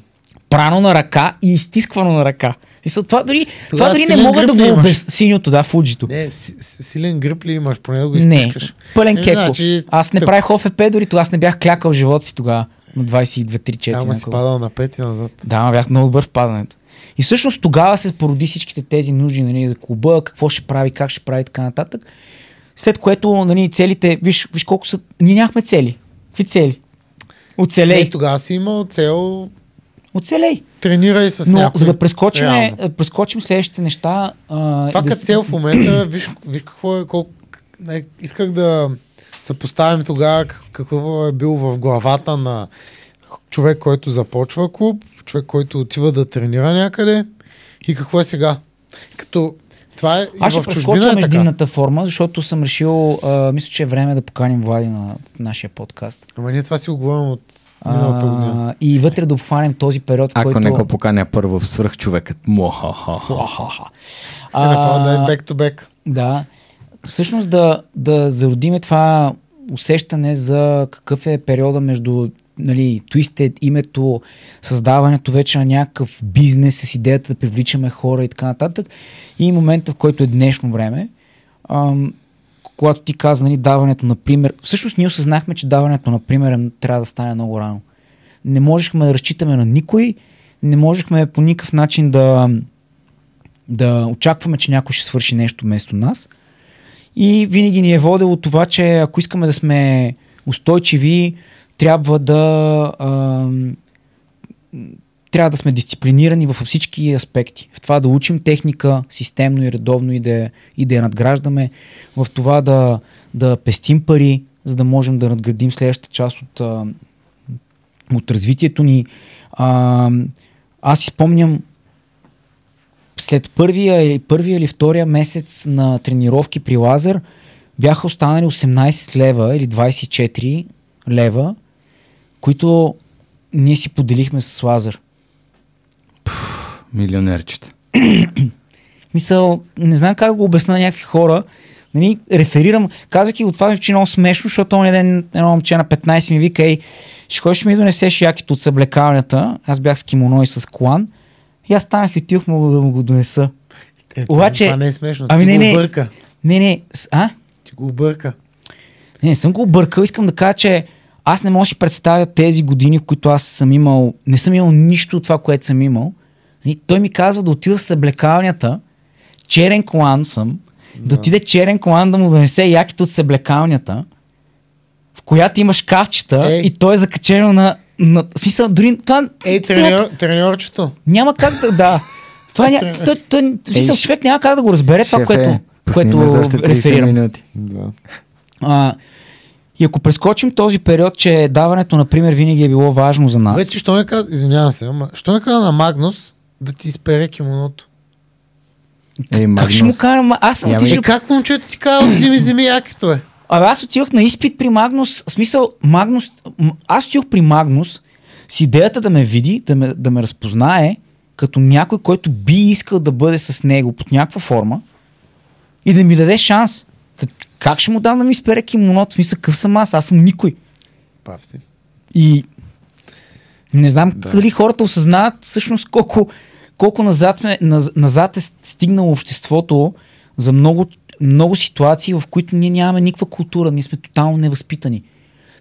Прано на ръка и изтисквано на ръка. Мисля, това дори, това Тогава дори не мога да го обясня. Синьото, да, фуджито. Не, си, си- силен гръб ли имаш, поне да го Не, изтискаш. пълен Е, кеко. значи, Аз не тъп. правих ОФП дори, тогава аз не бях клякал в живота си тогава. На 22-3-4. Ама си падал напред и назад. Да, ама бях много добър в падането. И всъщност тогава се породи всичките тези нужди нали, за клуба, какво ще прави, как ще прави и така нататък. След което нали, целите, виж, виж колко са, ние нямахме цели. Какви цели? Оцелей. Е, тогава си имал цел Оцелей. тренирай с Но някой. за да прескочим, Реално. прескочим следващите неща. А, Това да като си- цел в момента, <clears throat> виж, виж какво е, колко... Не, исках да съпоставим тогава как- какво е бил в главата на човек, който започва клуб, човек, който отива да тренира някъде и какво е сега. Като това е Аз ще прескоча е така. междинната форма, защото съм решил, а, мисля, че е време да поканим Влади на нашия подкаст. Ама ние това си го говорим от. А, и вътре да обхванем този период, в Ако който... не го поканя първо в свръхчовекът. Уахаха. Е, направо да е А, back to back. Да. Всъщност да, да зародиме това усещане за какъв е периода между нали, Twisted, името, създаването вече на някакъв бизнес с идеята да привличаме хора и така нататък. И момента, в който е днешно време, ам, когато ти каза, нали, даването, например, всъщност ние осъзнахме, че даването, например, трябва да стане много рано. Не можехме да разчитаме на никой, не можехме по никакъв начин да, да очакваме, че някой ще свърши нещо вместо нас. И винаги ни е водело това, че ако искаме да сме устойчиви, трябва да трябва да сме дисциплинирани във всички аспекти. В това да учим техника системно и редовно и да, и да я надграждаме. В това да, да пестим пари, за да можем да надградим следващата част от, от развитието ни. А, аз спомням след първия, първия или втория месец на тренировки при Лазер бяха останали 18 лева или 24 лева, които ние си поделихме с Лазер. Милионерчета. <clears throat> Мисъл, не знам как го обясна на някакви хора. Нали, реферирам, казах и от това, че е много смешно, защото он ден едно момче на 15 ми вика, ей, ще ходиш ми донесеш якито от съблекалнята. Аз бях с кимоно и с колан. И аз станах и отидох му да му го донеса. Е, Обаче- Това не е смешно. Ами ти не, го не. обърка. Не, не, а? Ти го обърка. Не, не съм го объркал. Искам да кажа, че аз не мога да си представя тези години, в които аз съм имал, не съм имал нищо от това, което съм имал. И той ми казва да отида в съблекалнята, черен колан съм, да. отиде черен колан да му донесе якито от съблекалнята, в която има шкафчета Ей. и той е закачено на... на смисъл, дори това... Ей, това треньор, треньорчето. Няма как да... да. Това ня... той, той, смисъл, Ей, човек няма как да го разбере това, Шефе, което, пусни което 30 реферирам. минути. Да. А, и ако прескочим този период, че даването, например, винаги е било важно за нас. Вече, що не каза, извинявам се, ама, що не каза на Магнус да ти изпере кимоното? Ей, как ще му ама аз съм отишъл... Е, как момчето ти казва, отиди ми вземи якито е? Абе, аз отидох на изпит при Магнус. В смисъл, Магнус... Аз отидох при Магнус с идеята да ме види, да ме, да ме разпознае като някой, който би искал да бъде с него под някаква форма и да ми даде шанс. Как, как ще му дам да ми изпере кимоното? В смисъл, къв съм аз? Аз съм никой. Пав си. И не знам Да. да. дали хората осъзнават всъщност колко, колко назад, наз- назад е стигнало обществото за много, много ситуации, в които ние нямаме никаква култура, ние сме тотално невъзпитани.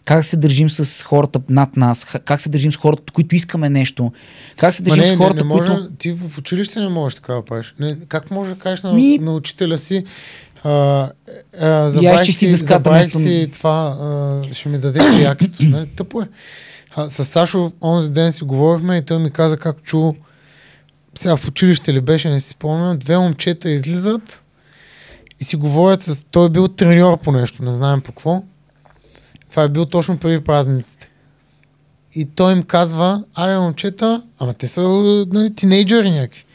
Как се държим с хората над нас, как се държим с хората, които искаме нещо, как се държим не, с не, хората, не може, които... Ти в училище не можеш така да правиш. Не, как може да кажеш на, Ми- на учителя си а, а, изчисти си, дъската забравих вместо- си това, а, ще ми даде <clears throat> якито. нали? Тъпо е. А, с Сашо онзи ден си говорихме и той ми каза как чу сега в училище ли беше, не си спомням, две момчета излизат и си говорят с... Той е бил треньор по нещо, не знаем по какво. Това е бил точно преди празниците. И той им казва, аре момчета, ама те са нали, тинейджери някакви.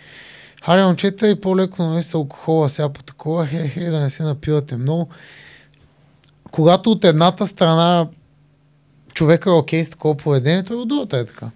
Аре момчета и по-леко нали, с алкохола сега по такова, хе, хе, да не се напивате много. Когато от едната страна човека е окей с такова поведение, той от другата е така.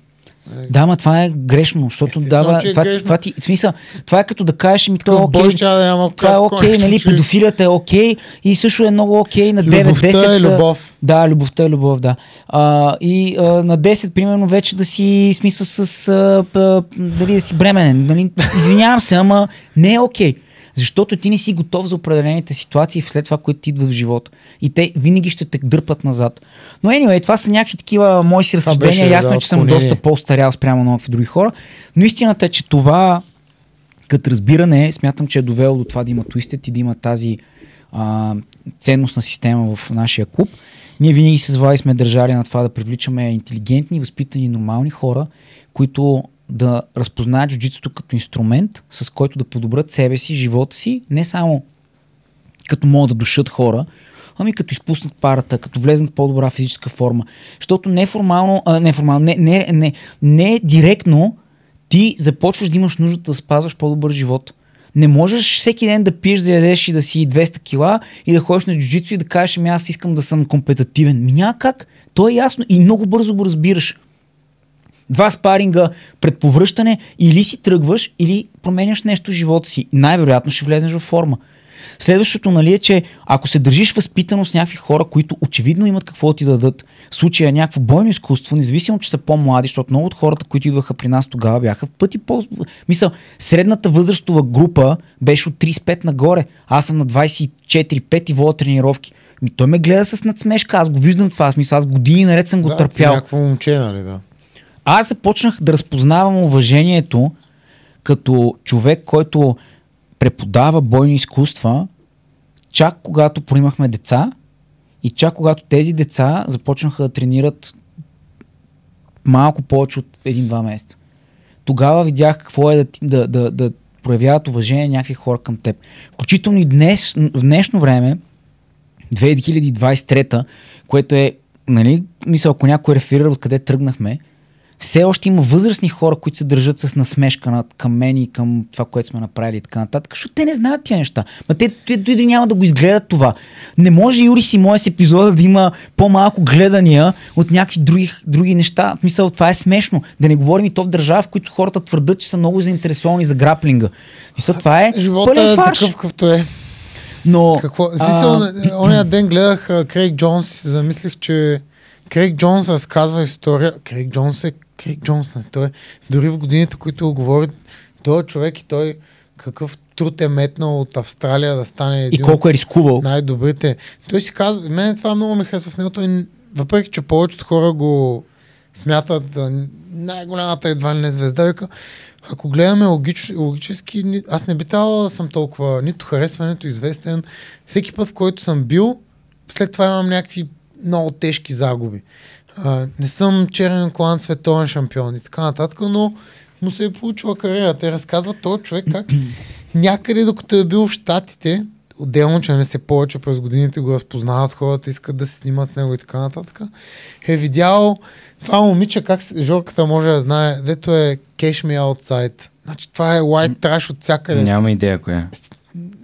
Да, ма това е грешно, защото Естествено, дава... е това, грешно. това, ти, смисъл, това е като да кажеш ми, то е окей. да няма Това е окей, нали, педофилията е окей и също е много окей на 9-10. Любовта е любов. Да, любовта е любов, да. А, и а, на 10, примерно, вече да си смисъл с... А, а, дали да си бременен. Нали? Извинявам се, ама не е окей. Защото ти не си готов за определените ситуации след това, което ти идва в живота. И те винаги ще те дърпат назад. Но anyway, това са някакви такива мои си разсъждения. Ясно да, че съм отклонение. доста по-старял спрямо на други хора. Но истината е, че това като разбиране, смятам, че е довело до това да има Twisted и да има тази а, ценностна система в нашия клуб. Ние винаги с Вали сме държали на това да привличаме интелигентни, възпитани, нормални хора, които да разпознаят джуджитсото като инструмент, с който да подобрят себе си, живота си, не само като могат да душат хора, ами като изпуснат парата, като влезнат в по-добра физическа форма. Защото неформално, а, неформално, не, не, не, не директно ти започваш да имаш нужда да спазваш по-добър живот. Не можеш всеки ден да пиеш, да ядеш и да си 200 кила и да ходиш на джуджицу и да кажеш, ами аз искам да съм компетативен. Ми няма как. То е ясно и много бързо го разбираш. Два спаринга пред повръщане или си тръгваш, или променяш нещо в живота си. Най-вероятно ще влезеш във форма. Следващото нали, е, че ако се държиш възпитано с някакви хора, които очевидно имат какво да ти дадат, в случая някакво бойно изкуство, независимо, че са по-млади, защото много от хората, които идваха при нас тогава, бяха в пъти по... Мисъл, средната възрастова група беше от 35 нагоре. Аз съм на 24-5 и вода тренировки. Ми, той ме гледа с надсмешка, аз го виждам това, аз мисля, аз години наред съм го да, търпял. Някакво момче, нали, да. Аз започнах да разпознавам уважението като човек, който преподава бойни изкуства, чак когато поимахме деца и чак когато тези деца започнаха да тренират малко повече от един-два месеца. Тогава видях какво е да, да, да, да проявяват уважение някакви хора към теб. Включително и днес, в днешно време, 2023, което е, нали, мисля, ако някой реферира откъде тръгнахме, все още има възрастни хора, които се държат с насмешка над, към мен и към това, което сме направили и така нататък, защото те не знаят тия неща. Ма те, те, те, те няма да го изгледат това. Не може Юри си мое с епизода да има по-малко гледания от някакви други, други неща. В Мисъл, това е смешно. Да не говорим и то в държава, в които хората твърдат, че са много заинтересовани за граплинга. Мисъл, това е Живота пълен е фарш. такъв, какъвто е. Но, Какво? а, Смисъл, ония ден гледах а, Крейг Джонс и си замислих, че Крейг Джонс разказва история. Крейг Джонс е Крейг Джонс, не? Той дори в годините, които говори, той е човек и той какъв труд е метнал от Австралия да стане и един колко е рискувал. най-добрите. Той си казва, мен това много ме харесва в него. Той, въпреки, че повечето хора го смятат за най-голямата едва ли не звезда, вика, ако гледаме логич, логически, аз не би трябвало да съм толкова нито харесван, нито известен. Всеки път, в който съм бил, след това имам някакви много тежки загуби. А, не съм черен клан, световен шампион и така нататък, но му се е получила кариера. Те разказват този човек как <clears throat> някъде, докато е бил в Штатите, отделно, че не се повече през годините го разпознават хората, искат да се снимат с него и така нататък, е видял това момиче, как Жорката може да знае, дето е Cash Me Outside. Значи това е white trash от всякъде. Няма идея коя.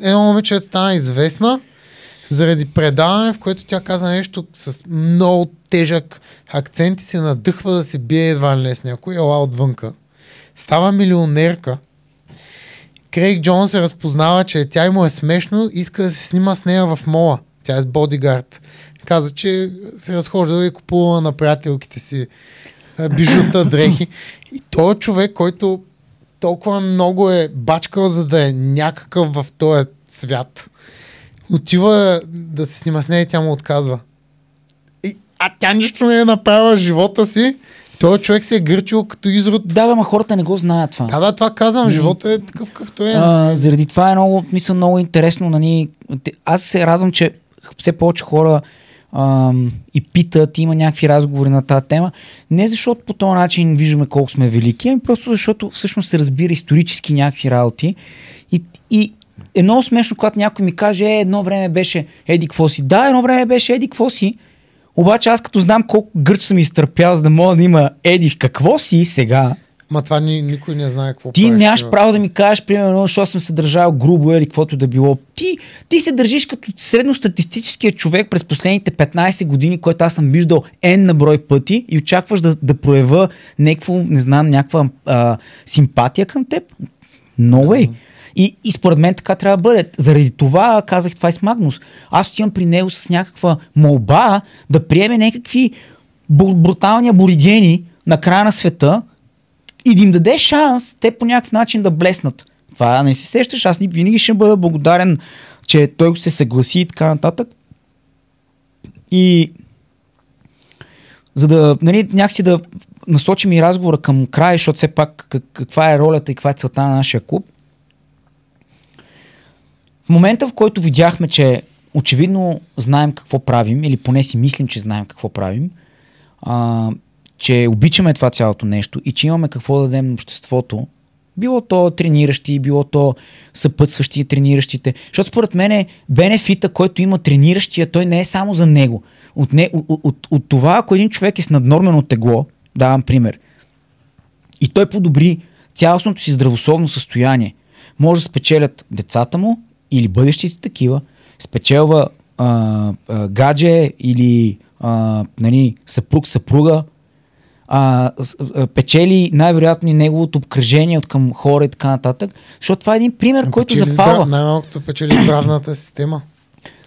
Едно момиче стана известна заради предаване, в което тя каза нещо с много тежък акцент и се надъхва да се бие едва ли не с някой, ела отвънка. Става милионерка. Крейг Джон се разпознава, че тя и му е смешно, иска да се снима с нея в мола. Тя е с бодигард. Каза, че се разхожда и купува на приятелките си бижута, дрехи. И той е човек, който толкова много е бачкал, за да е някакъв в този свят. Отива да се снима с нея и тя му отказва. И, а тя нищо не е направила живота си. Той човек се е гърчил като изрод. Да, бе, ма хората не го знаят това. Да, да, това казвам. Живота е такъв какъвто е. А, заради това е много, мисля, много интересно. Нали, аз се радвам, че все повече хора ам, и питат, има някакви разговори на тази тема. Не защото по този начин виждаме колко сме велики, ами просто защото всъщност се разбира исторически някакви работи. И, и е много смешно, когато някой ми каже, е, едно време беше еди какво си. Да, едно време беше еди какво си. Обаче аз като знам колко гърч съм изтърпял, за да мога да има еди какво си сега, Ма това ни, никой не знае какво ти нямаш право да ми кажеш, примерно, защото съм се държал грубо или каквото да било. Ти, ти се държиш като средностатистическия човек през последните 15 години, който аз съм виждал N на брой пъти и очакваш да, да проява някакво, не знам, някаква а, симпатия към теб. No way. И, и според мен така трябва да бъде. Заради това казах това и с Магнус. Аз отивам при него с някаква молба да приеме някакви брутални аборигени на края на света, и да им даде шанс те по някакъв начин да блеснат. Това не се сещаш, аз винаги ще бъда благодарен, че той се съгласи и така нататък. И за да, нали, някакси да насочим и разговора към края, защото все пак как, каква е ролята и каква е целта на нашия клуб. Момента, в който видяхме, че очевидно знаем какво правим, или поне си мислим, че знаем какво правим, а, че обичаме това цялото нещо и че имаме какво да дадем на обществото, било то трениращи, било то съпътстващи трениращите. Защото според мен бенефита, който има трениращия, той не е само за него. От, не, от, от, от това, ако един човек е с наднормено тегло, давам пример, и той подобри цялостното си здравословно състояние, може да спечелят децата му или бъдещите такива, спечелва а, а, гадже или а, нали, съпруг, съпруга, а, печели най-вероятно и неговото обкръжение от към хора и така нататък. Защото това е един пример, който Печели запалва. здрав- Най-малкото печели здравната система.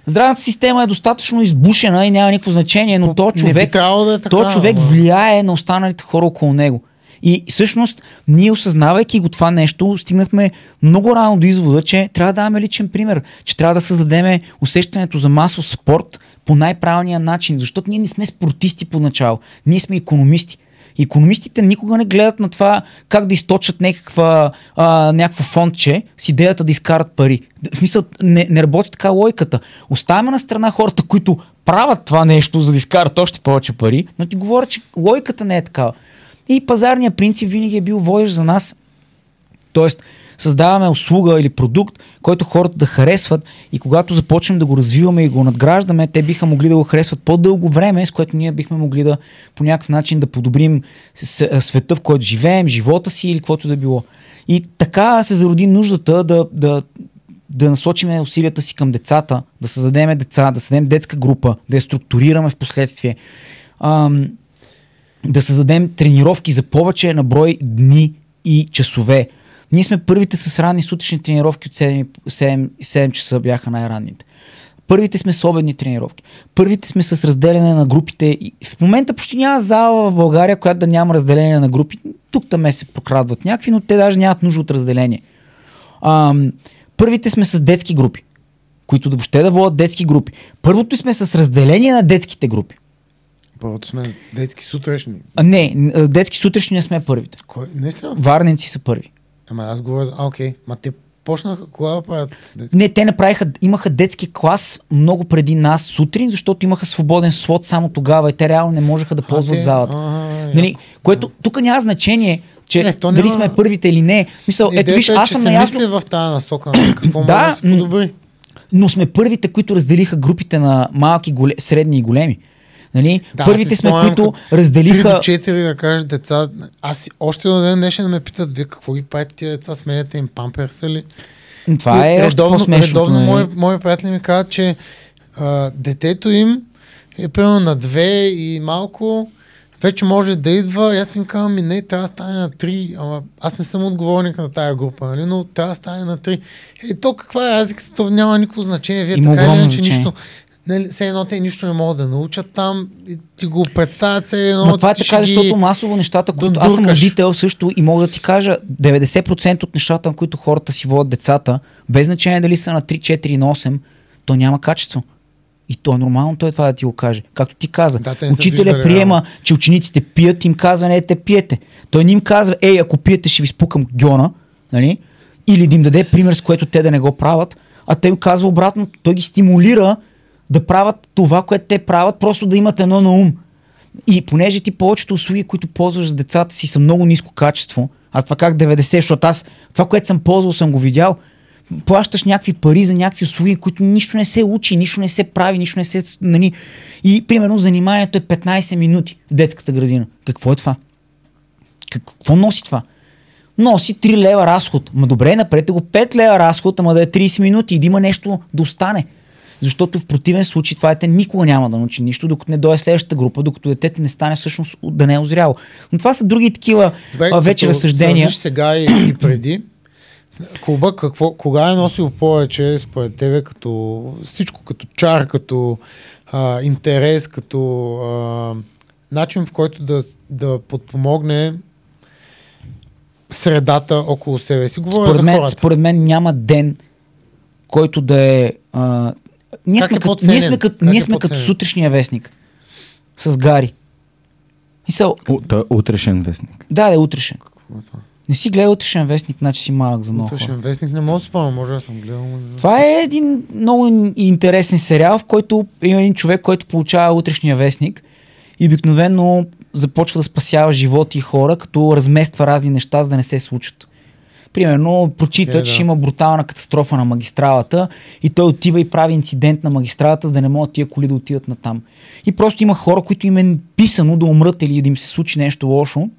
Здравната система е достатъчно избушена и няма никакво значение, но то човек, да е така. то човек ама- влияе на останалите хора около него. И всъщност, ние осъзнавайки го това нещо, стигнахме много рано до извода, че трябва да даваме личен пример, че трябва да създадем усещането за масов спорт по най-правилния начин, защото ние не сме спортисти поначало, ние сме економисти. Економистите никога не гледат на това как да източат някаква, а, някакво фондче с идеята да изкарат пари. В смисъл, не, не работи така логиката. Оставяме на страна хората, които правят това нещо, за да изкарат още повече пари, но ти говоря, че логиката не е такава. И пазарният принцип винаги е бил водещ за нас. Тоест, създаваме услуга или продукт, който хората да харесват и когато започнем да го развиваме и го надграждаме, те биха могли да го харесват по-дълго време, с което ние бихме могли да по някакъв начин да подобрим света, в който живеем, живота си или каквото да било. И така се зароди нуждата да, да, да насочим усилията си към децата, да създадем деца, да създадем детска група, да я структурираме в последствие. Да създадем тренировки за повече на брой дни и часове. Ние сме първите с ранни сутрешни тренировки от 7, 7, 7 часа бяха най-ранните. Първите сме с обедни тренировки. Първите сме с разделяне на групите. И В момента почти няма зала в България, която да няма разделение на групи. Тук там се прокрадват някакви, но те даже нямат нужда от разделение. Ам, първите сме с детски групи, които въобще да водят детски групи. Първото сме с разделение на детските групи. Първото сме детски сутрешни. А, не, детски сутрешни не сме първите. Кой? Наистина? Варненци са първи. Ама аз говоря за... А, окей. Ма те почнаха кога да правят детски? Не, те направиха, имаха детски клас много преди нас сутрин, защото имаха свободен слот само тогава и те реално не можеха да ползват А, те- залата. Ага, Нали, яко. което тук няма значение, че Не, то дали няма- сме първите или не. Мисъл, ето виж, е, аз съм наясно, мисли в тази насока. Какво Да, може да се подобри? но сме първите, които разделиха групите на малки, голе, средни и големи. Нали? Да, първите сме, спомням, които като 3 разделиха... до 4 да кажеш деца. Аз още до ден днешен ме питат, вие какво ги правите тия деца, сменяте им памперса ли? Това е И още редовно нали? мои, мои приятели ми казват, че а, детето им е примерно на две и малко, вече може да идва. Аз им казвам, ми не, трябва да стане на три. Ама аз не съм отговорник на тая група, нали? но трябва да стане на три. Е, то каква е разликата? То няма никакво значение. Вие Има така или иначе нищо. Нали, все едно те нищо не могат да научат там ти го представят все едно. Но това е така, защото масово нещата, които аз съм родител също и мога да ти кажа, 90% от нещата, на които хората си водят децата, без значение дали са на 3, 4 и на 8, то няма качество. И то е нормално той това да ти го каже. Както ти каза, Да, те учителя виждали приема, реално. че учениците пият, им казва, не, те пиете. Той не им казва, ей, ако пиете, ще ви спукам гьона, нали? Или да им даде пример, с което те да не го правят, а той им казва обратно, той ги стимулира да правят това, което те правят, просто да имат едно на ум. И понеже ти повечето услуги, които ползваш за децата си, са много ниско качество, аз това как 90, защото аз това, което съм ползвал, съм го видял, плащаш някакви пари за някакви услуги, които нищо не се учи, нищо не се прави, нищо не се... Нали. И примерно заниманието е 15 минути в детската градина. Какво е това? Какво носи това? Носи 3 лева разход. Ма добре, напред го 5 лева разход, ама да е 30 минути и да има нещо да остане. Защото в противен случай това дете никога няма да научи нищо, докато не дойде следващата група, докато детето не стане всъщност да не е озряло. Но това са други такива Добре, а, вече разсъждения. сега и, и преди. Клуба, какво, кога е носил повече според тебе като всичко, като чар, като а, интерес, като а, начин в който да, да подпомогне средата около себе си. Говоря Според за мен, хората. според мен няма ден, който да е... А, ние, Как сме е като, по-ценен? ние сме като, Как ние е сме като сутрешния вестник. С Гари. Мисъл, О, той е утрешен вестник. да, да е утрешен. Какво е това? Не си гледа утрешен вестник, значи си малък за много хора. Утрешен вестник не мога да спомня, може да съм гледал. Това е един много ин- интересен сериал, в който има един човек, който получава утрешния вестник и обикновено започва да спасява животи и хора, като размества разни неща, за да не се случат. Примерно, прочита, че да. ще има брутална катастрофа на магистралата и той отива и прави инцидент на магистралата, за да не могат тия коли да отидат на там. И просто има хора, които им е писано да умрат или да им се случи нещо лошо.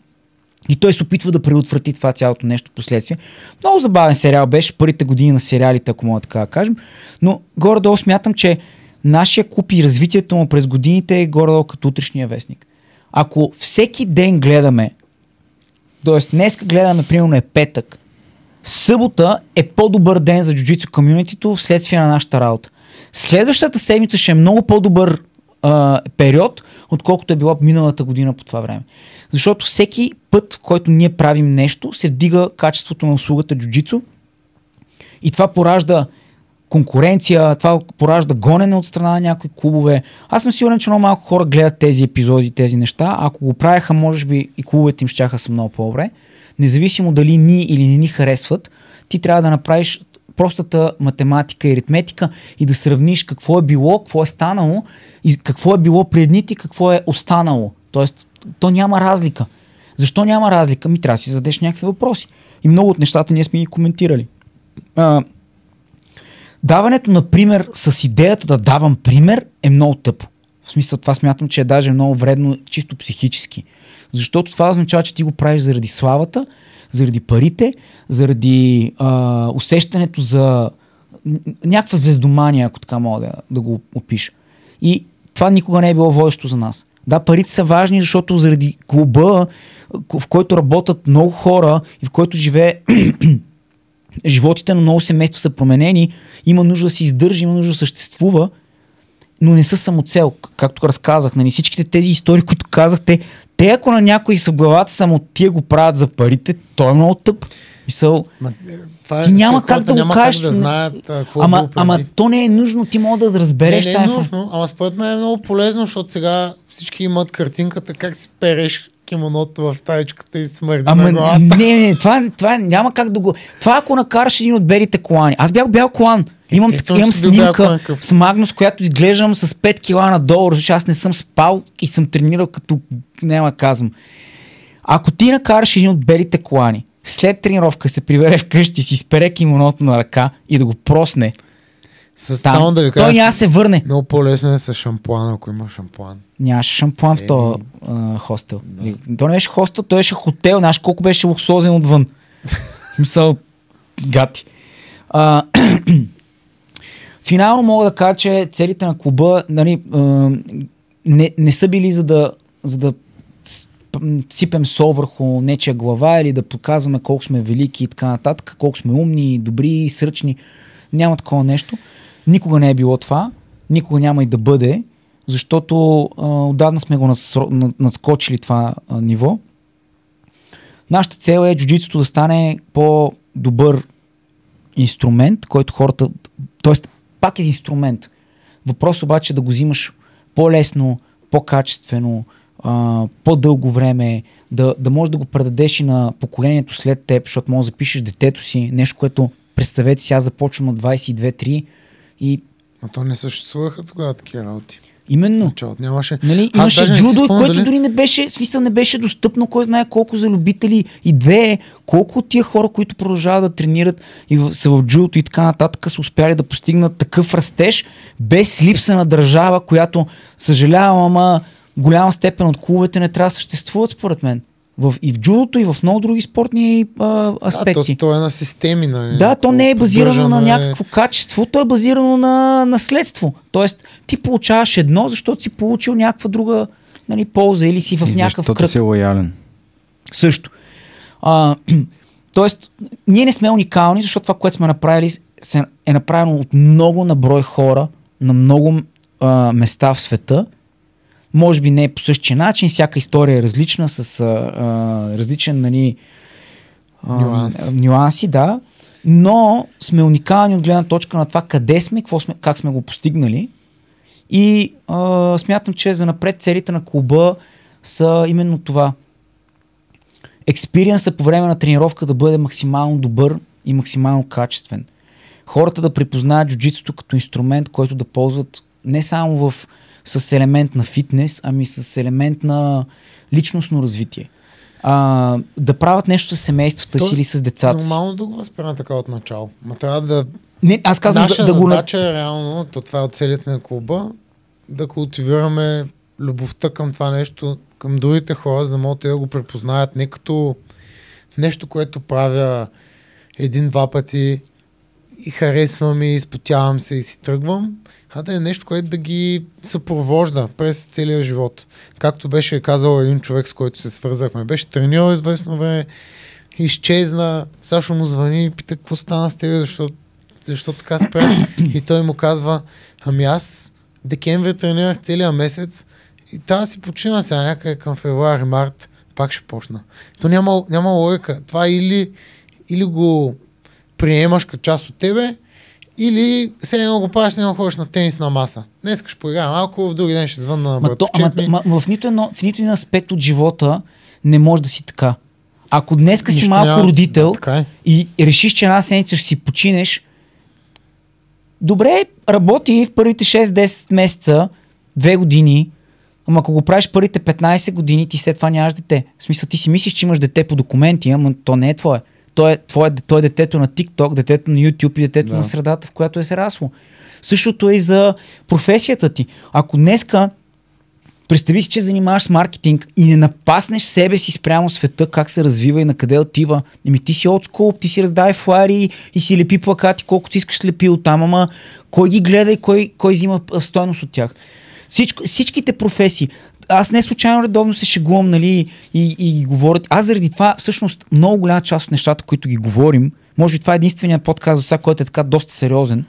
И той се опитва да предотврати това цялото нещо последствие. Много забавен сериал беше първите години на сериалите, ако мога така да кажем. Но горе-долу смятам, че нашия куп и развитието му през годините е горе-долу като утрешния вестник. ако всеки ден гледаме, т.е. днес гледаме, примерно е петък, събота е по-добър ден за джуджицу комьюнитито вследствие на нашата работа. Следващата седмица ще е много по-добър а, период, отколкото е била миналата година по това време. Защото всеки път, който ние правим нещо, се вдига качеството на услугата джуджицу и това поражда конкуренция, това поражда гонене от страна на някои клубове. Аз съм сигурен, че много малко хора гледат тези епизоди, тези неща. Ако го правяха, може би и клубовете им щяха са много по-добре. Независимо дали ни или не ни харесват, ти трябва да направиш простата математика и аритметика и да сравниш какво е било, какво е станало и какво е било предните и какво е останало. Тоест, то няма разлика. Защо няма разлика? Ми трябва да си задеш някакви въпроси. И много от нещата ние сме ги коментирали. А, даването на пример с идеята да давам пример е много тъпо. В смисъл това смятам, че е даже много вредно чисто психически. Защото това означава, че ти го правиш заради славата, заради парите, заради а, усещането за някаква звездомания, ако така мога да, да го опиша. И това никога не е било водещо за нас. Да, парите са важни, защото заради клуба, в който работят много хора и в който живее <clears throat> животите на много семейства са променени, има нужда да се издържа, има нужда да съществува, но не са самоцел. Както разказах, нали, всичките тези истории, които казахте, те ако на някой са главата само тия го правят за парите, той е много тъп. Мисъл, Ма, е, това ти няма как да го няма кажеш. Как да знаят, какво е ама, преди. ама то не е нужно, ти мога да разбереш не, не е нужно, ама според мен е много полезно, защото сега всички имат картинката как си переш кимоното в стаечката и смърди Ама на главата. не, не, това, това няма как да го... Това ако накараш един от белите колани. Аз бях бял колан. Имам, Естествено, имам снимка с Магнус, която изглеждам с 5 кила надолу, защото аз не съм спал и съм тренирал като няма казвам. Ако ти накараш един от белите колани, след тренировка се прибере вкъщи, си изпере кимоното на ръка и да го просне, С, там, само да ви той кажа, няма да се върне. много по-лесно е с шампуан, ако има шампуан. Нямаше шампуан в Еми. този а, хостел. Да. То не беше хостел, той беше хотел. Знаеш колко беше луксозен отвън. <laughs> В Мисъл, гати. А, <clears throat> финално мога да кажа, че целите на клуба нали, не, не са били за да, за да сипем сол върху нечия глава или да показваме колко сме велики и така нататък, колко сме умни, добри, сръчни. Няма такова нещо. Никога не е било това. Никога няма и да бъде, защото а, отдавна сме го надскочили това а, ниво. Нашата цел е джуджитото да стане по-добър инструмент, който хората... Тоест, пак е инструмент. Въпрос обаче е да го взимаш по-лесно, по-качествено, а, по-дълго време, да, да можеш да го предадеш и на поколението след теб, защото може да запишеш детето си, нещо, което представете аз започвам на 22-3 и А то не съществуваха тогава такива работи. Именно, Началото нямаше. Нали, имаше джудо, спомням което дали- дори не беше, смисъл не беше достъпно, кой знае колко за любители и две, колко от тия хора, които продължават да тренират и в, са в джудото и така нататък, са успяли да постигнат такъв растеж, без липса на държава, която, съжалявам, ама голяма степен от клубовете не трябва да съществуват, според мен. В, и в джудото, и в много други спортни а, А, аспекти. то, то е на системи, нали? Да, то не е базирано на Поддържане. някакво качество, то е базирано на наследство. Тоест, ти получаваш едно, защото си получил някаква друга нали, полза или си в И някакъв кръг. си лоялен. Също. А, <clears throat> тоест, ние не сме уникални, защото това, което сме направили, се- е направено от много наброй хора на много а, места в света. Може би не е по същия начин, всяка история е различна, с а, а, различен нали, а, Нюанс. нюанси, да. Но сме уникални от гледна точка на това къде сме, какво сме, как сме го постигнали. И а, смятам, че за напред целите на клуба са именно това. Експириенса по време на тренировка да бъде максимално добър и максимално качествен. Хората да припознаят джуджитсото като инструмент, който да ползват не само в, с елемент на фитнес, ами с елемент на личностно развитие. А, да правят нещо с семействата То си или с децата си. Нормално да го възприема така от начало. Ма трябва да... Не, аз казвам Наша да, да го... задача е реално, то това е от целите на клуба, да култивираме любовта към това нещо, към другите хора, за да могат да го препознаят не като нещо, което правя един-два пъти и харесвам и изпотявам се и си тръгвам, а да е нещо, което да ги съпровожда през целия живот. Както беше казал един човек, с който се свързахме. Беше тренирал известно време, изчезна, Сашо му звъни и пита какво стана с тебе, защо, защо така спря. И той му казва, ами аз декември тренирах целия месец и тази си почина сега някъде към февруари, март, пак ще почна. То няма, няма логика. Това или, или го приемаш като част от тебе, или все едно го правиш, не ходиш на тенисна маса. Днес ще поиграя малко, в други ден ще звънна на то, ама, братовчет ми. ма, в, нито едно, в нито един аспект от живота не може да си така. Ако днеска си Нищо малко няма- родител Да, е. и решиш, че една седмица ще си починеш, добре, работи в първите 6-10 месеца, две години, ама ако го правиш първите 15 години, ти след това нямаш дете. В смисъл, ти си мислиш, че имаш дете по документи, ама то не е твое. То е, твое, то е детето на TikTok, детето на YouTube и детето Да. на средата, в която е се расло. Същото е и за професията ти. Ако днеска Представи си, че занимаваш с маркетинг и не напаснеш себе си спрямо света, как се развива и на къде отива. Еми ти си отскул, ти си раздай флари и си лепи плакати, колкото искаш лепи оттам, ама кой ги гледа и кой, кой взима стойност от тях. Всичко, всичките професии. Аз не случайно редовно се шегувам, нали, и, и ги говорят. Аз заради това, всъщност, много голяма част от нещата, които ги говорим, може би това е единственият подкаст за сега, който е така доста сериозен,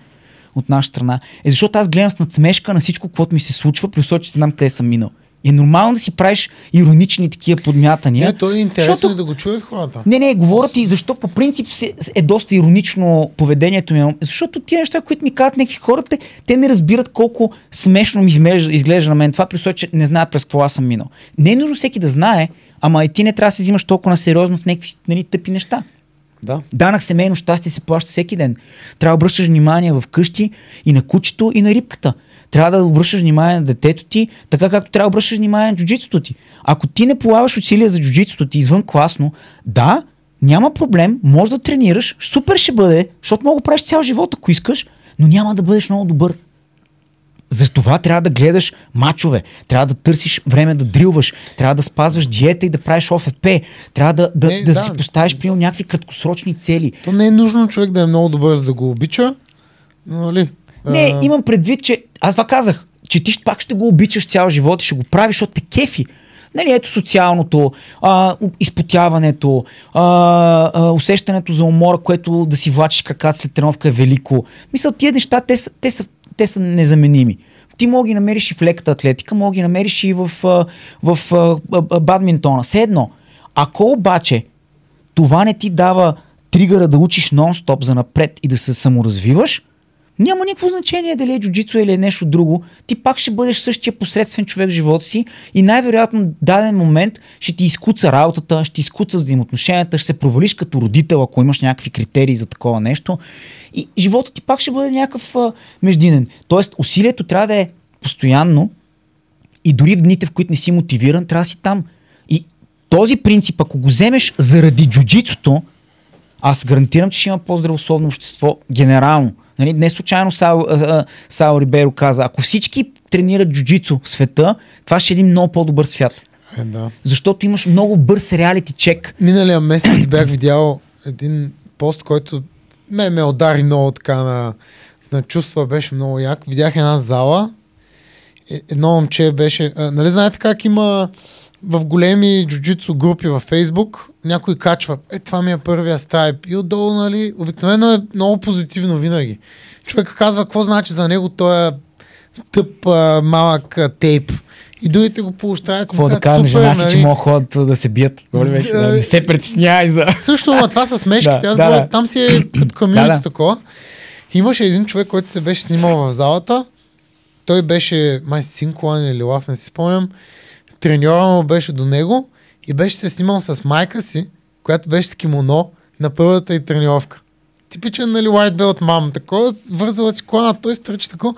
от наша страна, е защото аз гледам с надсмешка на всичко, което ми се случва, условие, че знам къде съм минал. Е нормално да си правиш иронични такива подмятания. Не, то е интересно защото- и да го чуят хората. не, не, говоря ти защо по принцип е доста иронично поведението ми. Защото тия неща, които ми казват някакви хора, те, не разбират колко смешно ми изглежда, изглежда на мен това, при че не знаят през какво аз съм минал. Не е нужно всеки да знае, ама и ти не трябва да се взимаш толкова на сериозно в някакви нали, тъпи неща. Да. Данък семейно щастие се плаща всеки ден. Трябва да обръщаш внимание в къщи и на кучето и на рибката. Трябва да обръщаш внимание на детето ти, така както трябва да обръщаш внимание на джуджитството ти. Ако ти не полагаш усилия за джуджитството ти извън класно, да, няма проблем, може да тренираш, супер ще бъде, защото мога да правиш цял живот, ако искаш, но няма да бъдеш много добър. Затова трябва да гледаш мачове, трябва да търсиш време да дрилваш, трябва да спазваш диета и да правиш ОФП, трябва да, да, Не, да, да. си поставиш при някакви краткосрочни цели. То не е нужно човек да е много добър, за да го обича. но, Нали? Не, имам предвид, че аз това казах, че ти пак ще го обичаш цял живот и ще го правиш, защото те кефи. Нали, ето социалното, а, изпотяването, а, а, усещането за умора, което да си влачиш краката след тренировка е велико. Мисля, тия неща, те са, те са, те са незаменими. Ти мога ги намериш и в леката атлетика, мога ги намериш и в, в а, а, бадминтона. Все едно. Ако обаче това не ти дава тригъра да учиш нон-стоп за напред и да се саморазвиваш, няма никакво значение дали е джуджицу или е нещо друго. Ти пак ще бъдеш същия посредствен човек в живота си и най-вероятно в даден момент ще ти изкуца работата, ще ти изкуца взаимоотношенията, ще се провалиш като родител, ако имаш някакви критерии за такова нещо. И живота ти пак ще бъде някакъв а, междинен. Тоест усилието трябва да е постоянно и дори в дните, в които не си мотивиран, трябва да си там. И този принцип, ако го вземеш заради джуджицото, аз гарантирам, че ще има по-здравословно общество генерално. Нали, не случайно Сао, Сао Риберо каза, ако всички тренират джуджицу в света, това ще е един много по-добър свят. Е, да. Защото имаш много бърз реалити чек. Миналия месец <clears throat> бях видял един пост, който ме ме удари много така на, на чувства, беше много як. Видях една зала, е- едно момче беше, а, нали знаете как има в големи джуджицу групи във Фейсбук, някой качва, е това ми е първия страйп и отдолу, нали, обикновено е много позитивно винаги. Човек казва какво значи за него той е тъп а, малък а, тейп. И другите го поощряват. Какво да кажа на «Супер, жена си, че нали?» могат ходят да се бият. Ли беше? Да, не се притеснявай за... Също, но това са смешки. Да, Да, да. Там си е <clears throat> като Да, да, да. такова. Имаше един човек, който се беше снимал в залата. Той беше май Синколан или Лав, не си спомням. Треньора му беше до него и беше се снимал с майка си, която беше с кимоно на първата и тренировка. Типичен, нали, white belt мам, такова, вързала си колана, той стръчи такова.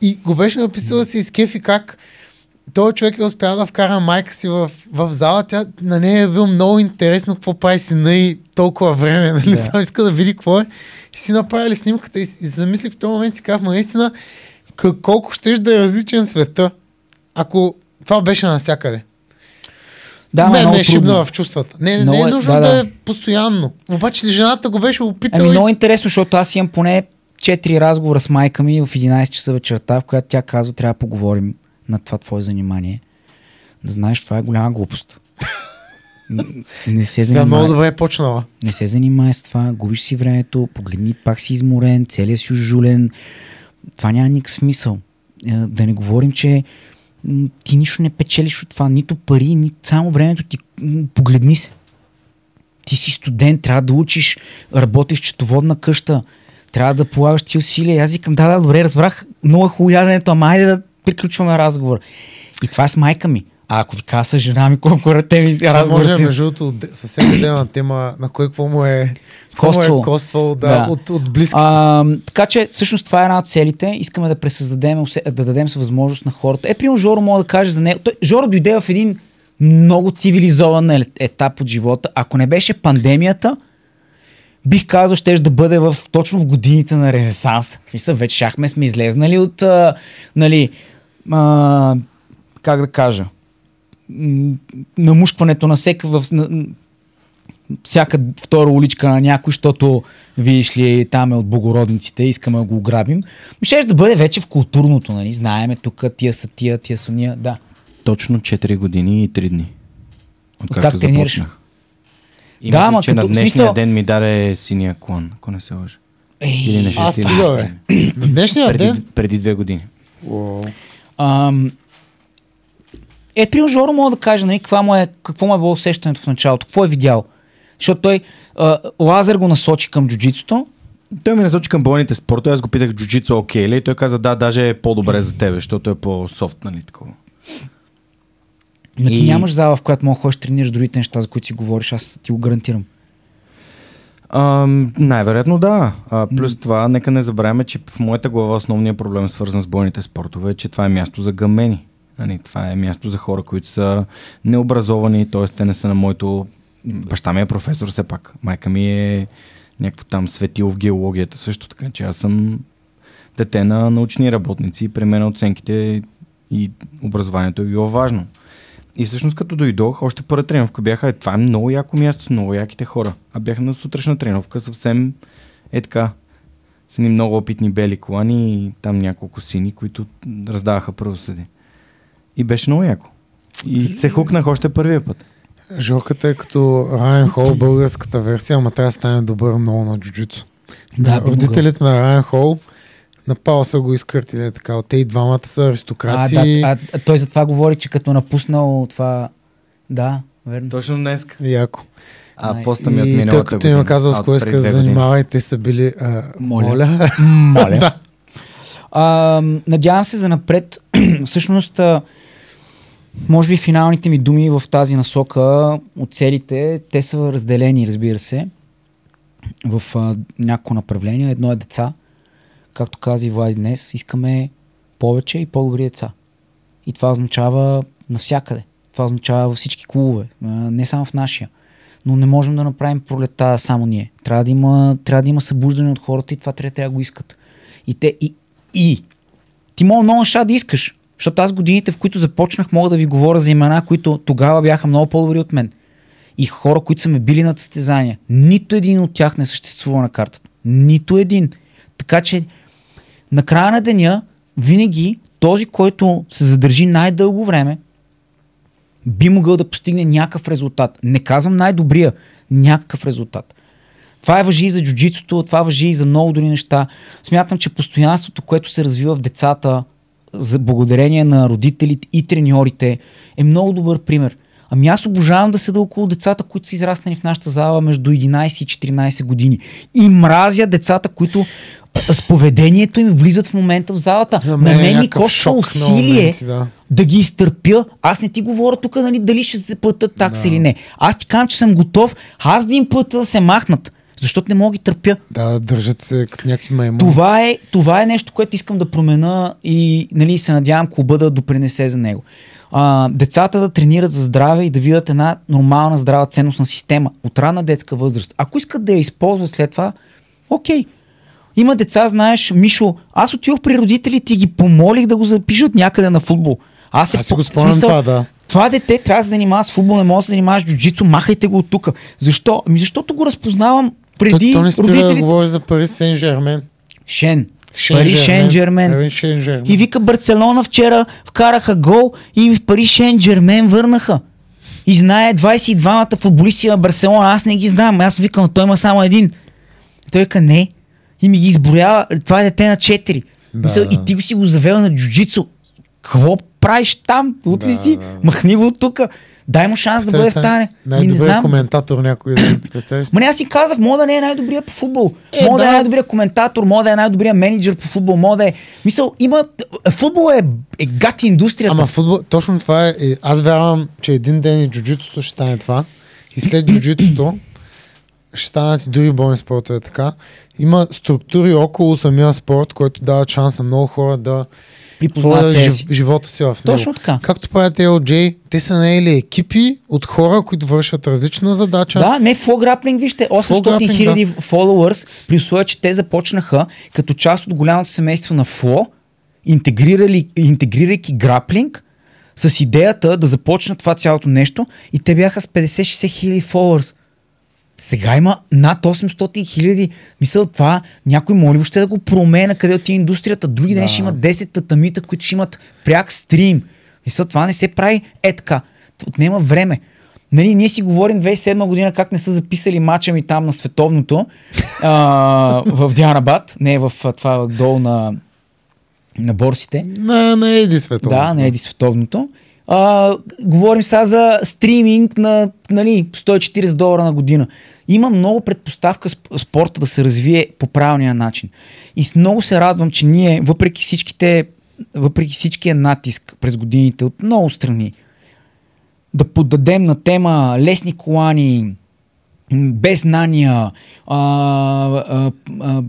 И го беше написала си из кефи как този човек е успял да вкара майка си в, в зала. Тя, на нея е било много интересно какво прави сина и толкова време. Нали? Да. Да. иска да види какво е. И си направили снимката и, и замислих в този момент си казах, наистина, колко щеш да е различен света, ако това беше навсякъде. Да, Мен ме е шибна в чувствата. Не, не, Много не е е- нужно да, да, да. е постоянно. Обаче жената го беше опитала Ами много интересно, защото аз имам поне 4 разговора с майка ми в 11 часа вечерта, в която тя казва, трябва да поговорим на това твое занимание. Да знаеш, това е голяма глупост. Не се Да, много занимай, добре е почнала. не се занимай с това, губиш си времето, погледни, пак си изморен, целият си ужулен. Това няма никакъв смисъл. Е, Да не говорим, че ти нищо не печелиш от това, нито пари, нито само времето ти. Погледни се. Ти си студент, трябва да учиш, работиш в четоводна къща, трябва да полагаш ти усилия. Аз викам, да, да, добре, разбрах, много е хубаво яденето, ама айде да приключваме разговор. И това е с майка ми. А ако ви кажа с жена ми, колко ръте ми Това разговор може, си. между другото, съвсем отделна тема, на кой какво му е му Коствало. е коствал да, Да. От, от близки. А, така че, всъщност, това е една от целите. Искаме да пресъздадем, да дадем с възможност на хората. Е, примерно, Жоро мога да каже за него. Той, Жоро дойде в един много цивилизован ел- етап от живота. Ако не беше пандемията, бих казал, ще да бъде в, точно в годините на Ренесанс. Смисъл, вече шахме сме излезнали от, а, нали, а, как да кажа, намушкването на всека в, на, всяка втора уличка на някой, защото видиш ли, там е от богородниците, искаме да го ограбим. Ще да бъде вече в културното, нали? Знаеме тук, тия са тия, тия са ния. Да. Точно 4 години и 3 дни. Откакто тренираш? започнах. И Да, мисля, ама че на като- в днешния смисъл- ден ми даде синия клон, ако не се лъжа. Или на Ей, аз 6 стига, бе. На днешния преди, ден? преди две години. Ам, е, при Жоро мога да кажа, нали, какво му, е, какво му е било усещането в началото, какво е видял. Защото той, а, Лазер го насочи към джуджитсото, Той ми насочи към бойните спортове, аз го питах джуджицу окей ли? И той каза да, даже е по-добре за тебе, защото е по-софт, нали такова. но ти И- нямаш зала, в която мога да ходиш тренираш другите неща, за които си говориш, аз ти го гарантирам. Ам, най-вероятно да. А, плюс това, нека не забравяме, че в моята глава основният проблем, свързан с бойните спортове, е, че това е място за гъмени. Нали, това е място за хора, които са необразовани, т.е. те не са на моето... Баща ми е професор все пак. Майка ми е някакво там светило в геологията също, така че аз съм дете на научни работници и при мен оценките и образованието е било важно. И всъщност като дойдох, още първа тренировка бяха, е, това е много яко място, много яките хора. А бях на сутрешна тренировка съвсем е така. С едни много опитни бели колани и там няколко сини, които раздаваха правосъди. И беше много яко. И се хукнах още първия път. Жорката е като Райан Хол, българската версия, ама трябва да стане добър много на джуджицу. Да. Родителите на Райан Хол направо са го изкъртили така. Те и двамата са А, аристократи. да, а, а, той затова говори, че като напуснал това... Да, верно. Точно днес. Яко. А Nice. поста ми от и миналата той като година. им е казал А, с от кой иска да занимава и те са били а, Моля. моля. Моля. <laughs> да. А, надявам се за напред. <clears throat> Всъщност, а, може би финалните ми думи в тази насока от целите, те са разделени, разбира се, в а, няколко направления. Едно е деца. Както каза и Влади днес, искаме повече и по-добри деца. И това означава навсякъде. Това означава във всички клубове, не само в нашия. Но не можем да направим пролета само ние. Трябва да има, трябва да има събуждане от хората и това трябва да го искат. И, те, и, и ти мога много неща да искаш. Защото аз годините, в които започнах, мога да ви говоря за имена, които тогава бяха много по-добри от мен. И хора, които са ме били на състезания. Нито един от тях не съществува на картата. Нито един. Така че, на края на деня, винаги този, който се задържи най-дълго време, би могъл да постигне някакъв резултат. Не казвам най-добрия, някакъв резултат. Това е въжи и за джуджитсото, това въжи и за много други неща. Смятам, че постоянството, което се развива в децата, за благодарение на родителите и треньорите, е много добър пример. Ами аз обожавам да седа около децата, които са израснали в нашата зала между 11 и 14 години. И мразя децата, които с поведението им влизат в момента в залата. За на мен е мен ми коства усилие моменти, да. да ги изтърпя. Аз не ти говоря тук нали, дали ще се платят такса Да. или не. Аз ти казвам, че съм готов аз да им платя да се махнат. Защото не мога ги търпя. Да, държат се като някакви маймуни. Това е, това е нещо, което искам да променя и нали, се надявам клуба да допринесе за него. А, децата да тренират за здраве и да видят една нормална здрава ценностна система от ранна детска възраст. Ако искат да я използват след това, окей. Има деца, знаеш, Мишо, аз отидох при родителите и ги помолих да го запишат някъде на футбол. Аз, се Аз по- го спомням смисъл, това, да. това дете трябва да се занимава с футбол, не може да се занимава с джуджицу, махайте го от тук. Защо? Ами защото го разпознавам преди то, то не спира да родителите. говори за Пари Сен Жермен. Шен. Пари Шен Жермен. Пари Шен Жермен. И вика Барселона вчера вкараха гол и в Пари Шен Джермен върнаха. И знае 22-мата футболисти на Барселона. Аз не ги знам. Аз викам, той има само един. Той ка не. И ми ги изброява. Това е дете на 4. Да, Мисъл, да. И ти го си го завел на джуджицу. Какво правиш там? От ли Да, си? да. Махни го от тук. Дай му шанс да бъде в тане. Най-добрият коментатор някой да? Ма не, аз си казах, мога да не е най-добрия по футбол. Е, мога да, да. е най-добрия коментатор, мога да е най-добрия менеджер по футбол, мога да е... Мисъл, има... Футбол е, е гати индустрията. Ама футбол, точно това е. и Аз вярвам, че един ден и джуджитото ще стане това. И след джуджитото ще станат и други бойни спортове така. Има структури около самия спорт, който дава шанс на много хора да Припознават водят себе си. живота си в него. Точно така. Както правят LJ, те са наели екипи от хора, които вършат различна задача. Да, не Flow Grappling, вижте, 800 Grappling, хиляди followers, при условие, че те започнаха като част от голямото семейство на Flow, интегрирайки граплинг, с идеята да започнат това цялото нещо и те бяха с 50-60 хиляди followers. Сега има над 800 хиляди. Мисъл това, някой моли въобще да го променя къде отива индустрията. Други ден Да. ще има 10 татамита, които ще имат пряк стрим. Мисъл, това не се прави е така. Отнема време. Нали, ние си говорим 2007 година как не са записали мача ми там на световното а, <laughs> в Дианабад, не в това долу на, на борсите. На, на Еди Световно. Да, не еди световното. А, говорим сега за стриминг на нали, 140 долара на година. Има много предпоставка сп- спорта да се развие по правилния начин. И с много се радвам, че ние, въпреки всичките, въпреки всичкия натиск през годините от много страни, да поддадем на тема лесни колани, без знания, а, а, а,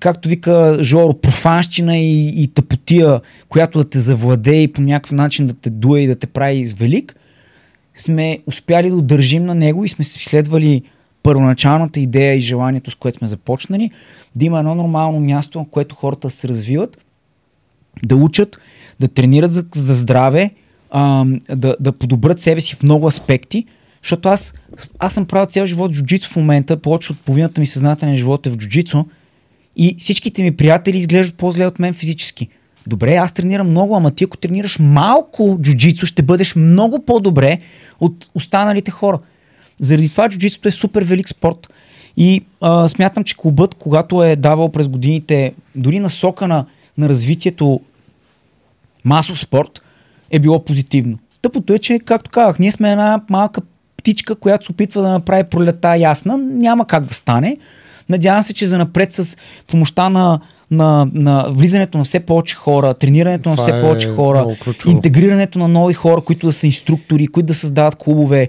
както вика Жоро, профанщина и, и тъпотия, която да те завладее и по някакъв начин да те дуе и да те прави велик, сме успяли да удържим на него и сме следвали първоначалната идея и желанието, с което сме започнали, да има едно нормално място, в което хората се развиват, да учат, да тренират за, за здраве, а, да, да подобрят себе си в много аспекти, защото аз, аз съм правил цял живот джуджицу в момента, повече от половината ми съзнателен живот е в джуджицу и всичките ми приятели изглеждат по-зле от мен физически. Добре, аз тренирам много, ама ти ако тренираш малко джуджицу, ще бъдеш много по-добре от останалите хора. Заради това джуджицуто е супер велик спорт. И а, смятам, че клубът, когато е давал през годините дори насока на, на развитието масов спорт, е било позитивно. Тъпото е, че, както казах, ние сме една малка птичка, която се опитва да направи пролета ясна. Няма как да стане. Надявам се, че за напред с помощта на, на, на влизането на все повече хора, тренирането на все е повече хора, интегрирането на нови хора, които да са инструктори, които да създават клубове,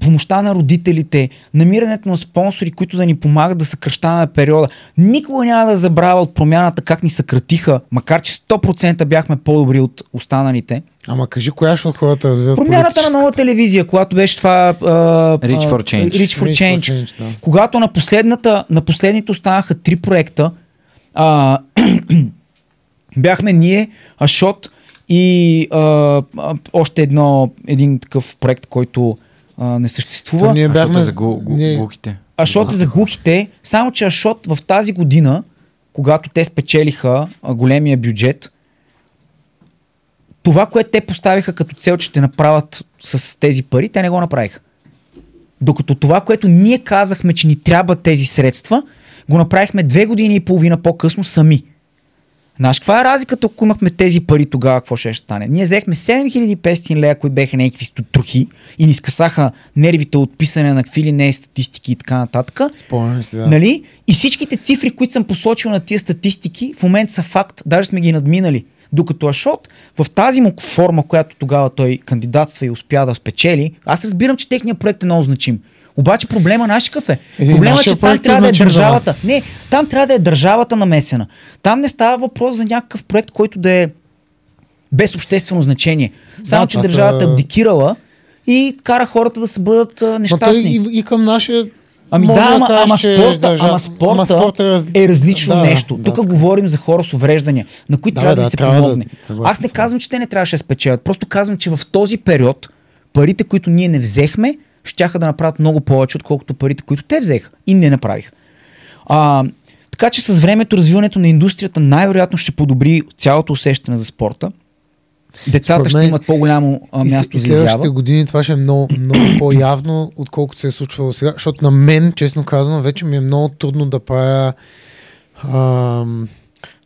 помощта на родителите, намирането на спонсори, които да ни помагат да съкръщаваме периода. Никога няма да забравя от промяната как ни съкратиха, макар че 100% бяхме по-добри от останалите. Ама кажи, коя ще от хората развиват Промяната на нова телевизия, когато беше това... А, Reach for Change. Reach for Reach for Change. Change, да. Когато на, последната, на последните останаха три проекта, а, <clears throat> бяхме ние, Ашот и а, още едно, един такъв проект, който а, не съществува. То ние бяхме... за гу, гу, ние- глухите. Ашот е за глухите, само че Ашот в тази година, когато те спечелиха а, големия бюджет, това, което те поставиха като цел, че ще направят с тези пари, те не го направиха. Докато това, което ние казахме, че ни трябва тези средства, го направихме две години и половина по-късно сами. Знаеш, каква е разликата, ако имахме тези пари тогава, какво ще стане? Ние взехме 7500 лея, които беха някакви трохи и ни скъсаха нервите от писане на какви ли не статистики и така нататък. Спомням си, да. Да. Нали? И всичките цифри, които съм посочил на тия статистики, в момента са факт, даже сме ги надминали. Докато Ашот в тази му форма, която тогава той кандидатства и успя да спечели, аз разбирам, че техният проект е много значим. Обаче проблема наш какъв е? Проблема е, че там трябва да е държавата. Не, там трябва да е държавата намесена. Там не става въпрос за някакъв проект, който да е без обществено значение. Само, Да, че държавата е абдикирала и кара хората да се бъдат той нещастни. и, и към нашия... Ами може да, ама, кажеш, ама, спорта, държа- ама спорта, ама спорта е, е различно Да, нещо. да, Тук така. говорим за хора с увреждания, на които Да, трябва да, да, се да- помогне. съгласен Аз не казвам, че те не трябваше да спечелят. Просто казвам, че в този период парите, които ние не взехме, щяха да направят много повече, отколкото парите, които те взеха и не направиха. А, така че с времето развиването на индустрията най-вероятно ще подобри цялото усещане за спорта. Децата Според ще мен имат по-голямо а, място и за следващите изява. години това ще е много, много <coughs> по-явно, отколкото се е случвало сега. Защото на мен, честно казано, вече ми е много трудно да правя ам,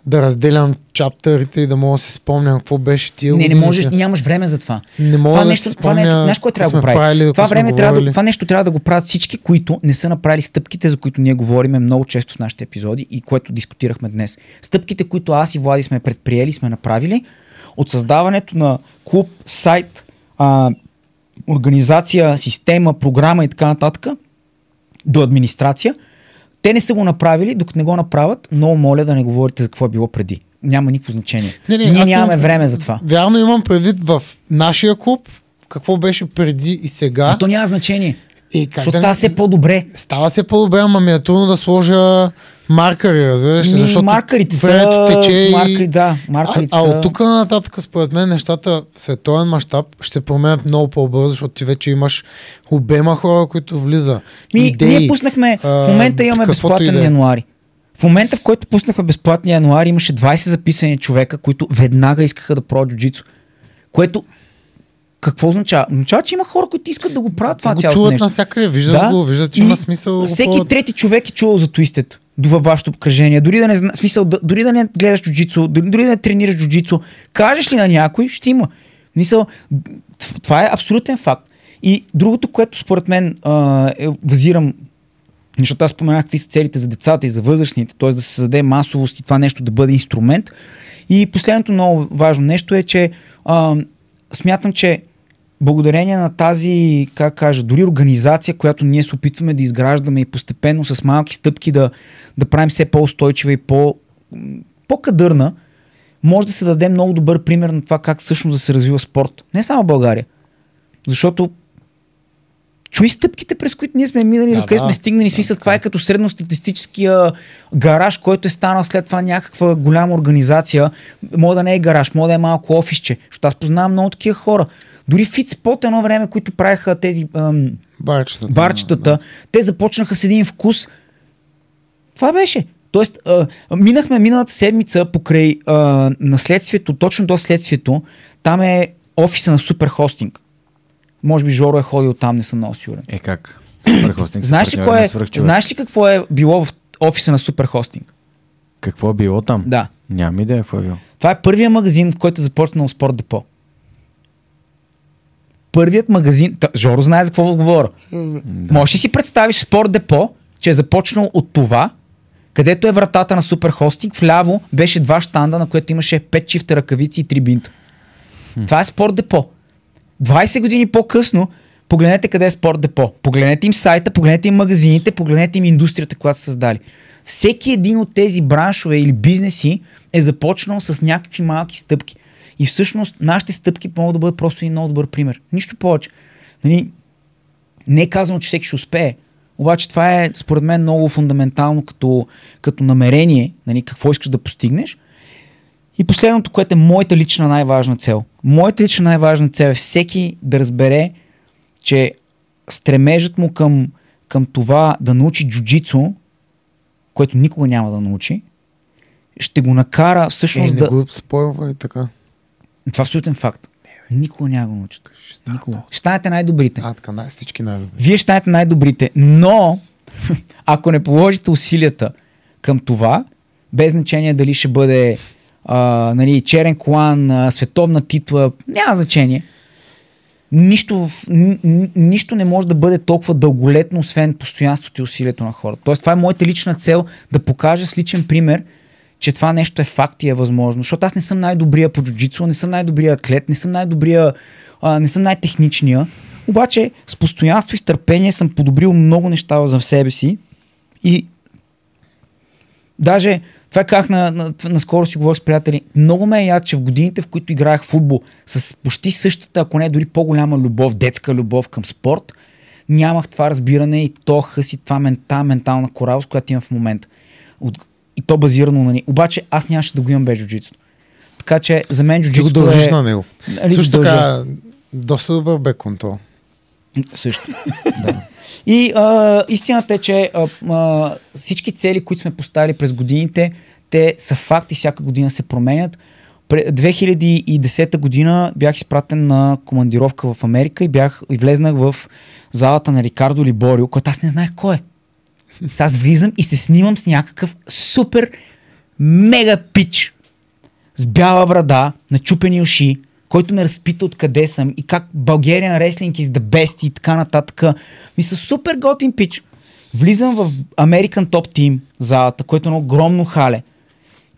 да разделям чаптерите и да мога да се спомням какво беше тия Не, не можеш, нямаш време за това. Не мога това да нещо, си това спомня нещо, знаеш кое трябва да го прави? правили, това, време трябва да, това нещо трябва да го правят всички, които не са направили стъпките, за които ние говориме много често в нашите епизоди и което дискутирахме днес. Стъпките, които аз и Влади сме предприели, сме направили от създаването на клуб, сайт, а, организация, система, програма и така нататък до администрация. Те не са го направили, докато не го направят, много моля да не говорите за какво е било преди. Няма никакво значение. Не, не, Ние нямаме имам- време за това. Вярно имам предвид в нашия клуб, какво беше преди и сега. А то няма значение. И как Защото да става все по-добре. Става се по-добре, ама ми е трудно да сложа маркъри, разбираш? ли? Защото маркерите са... тече и... Маркери, да, А, маркерите а са... от тук нататък, според мен, нещата в световен мащаб ще променят много по-бързо, защото ти вече имаш обема хора, които влиза. Ми, идеи. ние пуснахме, а, в момента имаме и безплатен да е. януари. В момента, в който пуснахме безплатния януари, имаше 20 записани човека, които веднага искаха да пробват джуджицу. Което какво означава? Означава, че има хора, които искат да го правят това го цялото чуват нещо. навсякъде, виждат го, виждат, че И има смисъл. да го Всеки пробват. трети човек е чувал за твистед във вашето обкръжение. Дори да не, смисъл, да, дори да не гледаш джуджицу, дори, да не тренираш джуджицу, кажеш ли на някой, ще има. Мисъл, това е абсолютен факт. И другото, което според мен а, е, базирам, защото аз споменах какви са целите за децата и за възрастните, т.е. да се създаде масовост и това нещо да бъде инструмент. И последното много важно нещо е, че а, смятам, че благодарение на тази, как кажа, дори организация, която ние се опитваме да изграждаме и постепенно с малки стъпки да, да правим все по-устойчива и по, по-кадърна, може да се даде много добър пример на това как всъщност да се развива спорт. Не само в България. Защото чуй стъпките, през които ние сме минали, Да, до къде да. сме стигнали. Смисъл, това е като средностатистическия гараж, който е станал след това някаква голяма организация. Може да не е гараж, може да е малко офисче. Защото аз познавам много такива хора. Дори Фитспот едно време, които правеха тези ам, Барчетата. барчетата, те започнаха с един вкус. Това беше. Тоест, а, минахме миналата седмица покрай а, наследствието, точно до следствието, там е офиса на Суперхостинг. Може би Жоро е ходил там, не съм много сигурен. Е как? Супер хостинг. са Знаеш ли, кое е, знаеш ли какво е било в офиса на Суперхостинг? Какво е било там? Да. Нямам идея какво е било. Това е първият магазин, в който е започнал Спорт Депо. Първият магазин... Та, Жоро знае за какво говоря. Да. Можеш ли си представиш Спорт Депо, че е започнал от това, където е вратата на Суперхостинг, вляво беше два штанда, на което имаше 5 чифта ръкавици и 3 бинта. Това е Спорт Депо. 20 години по-късно, погледнете къде е Спорт Депо. Погледнете им сайта, погледнете им магазините, погледнете им индустрията, която са създали. Всеки един от тези браншове или бизнеси е започнал с някакви малки стъпки. И всъщност нашите стъпки могат да бъдат просто един много добър пример. Нищо повече. Нали, не е казано, че всеки ще успее. Обаче това е, според мен, много фундаментално като, като намерение, нали, какво искаш да постигнеш. И последното, което е моята лична най-важна цел. Моята лична най-важна цел е всеки да разбере, че стремежът му към, към това да научи джуджицу, което никога няма да научи, ще го накара всъщност не да... го спойва и така. Това е абсолютен факт. Никога няма го научат. Никога. Ще станете най-добрите. А, така, най- всички най-добри. Вие ще станете най-добрите, но <laughs> ако не положите усилията към това, без значение дали ще бъде а, нали, черен колан, а, световна титла, няма значение. Нищо, в- ни- нищо не може да бъде толкова дълголетно, освен постоянството и усилието на хората. Тоест, това е моята лична цел да покажа с личен пример, че това нещо е факт и е възможно. Защото аз не съм най-добрия по джуджицу, не съм най-добрия атлет, не съм най-добрия, а, не съм най-техничния. Обаче с постоянство и с търпение съм подобрил много неща за себе си и даже това казах на, на, наскоро си говорих с приятели. Много ме е яд, че в годините, в които играех футбол, с почти същата, ако не дори по-голяма любов, детска любов към спорт, нямах това разбиране и то хъс и това мента, ментална коравост, която имам в момента. От, и то базирано на ни. Обаче аз нямаше да го имам без джуджицу. Така че за мен Ти го джуджицу дължиш е... на него. Нали, Също дължа. така, Доста добър бек контрол. Също. <laughs> да. И а, истината е, че а, а, всички цели, които сме поставили през годините, те са факти, всяка година се променят. Пре- 2010 година бях изпратен на командировка в Америка и, бях, и влезнах в залата на Рикардо Либорио, който аз не знаех кой е. Сега аз влизам и се снимам с някакъв супер мега пич с бяла брада, начупени уши, който ме разпита откъде съм и как Bulgarian Wrestling is the best и така нататък. Мисля, супер готин пич. Влизам в American Top Team залата, което е едно огромно хале.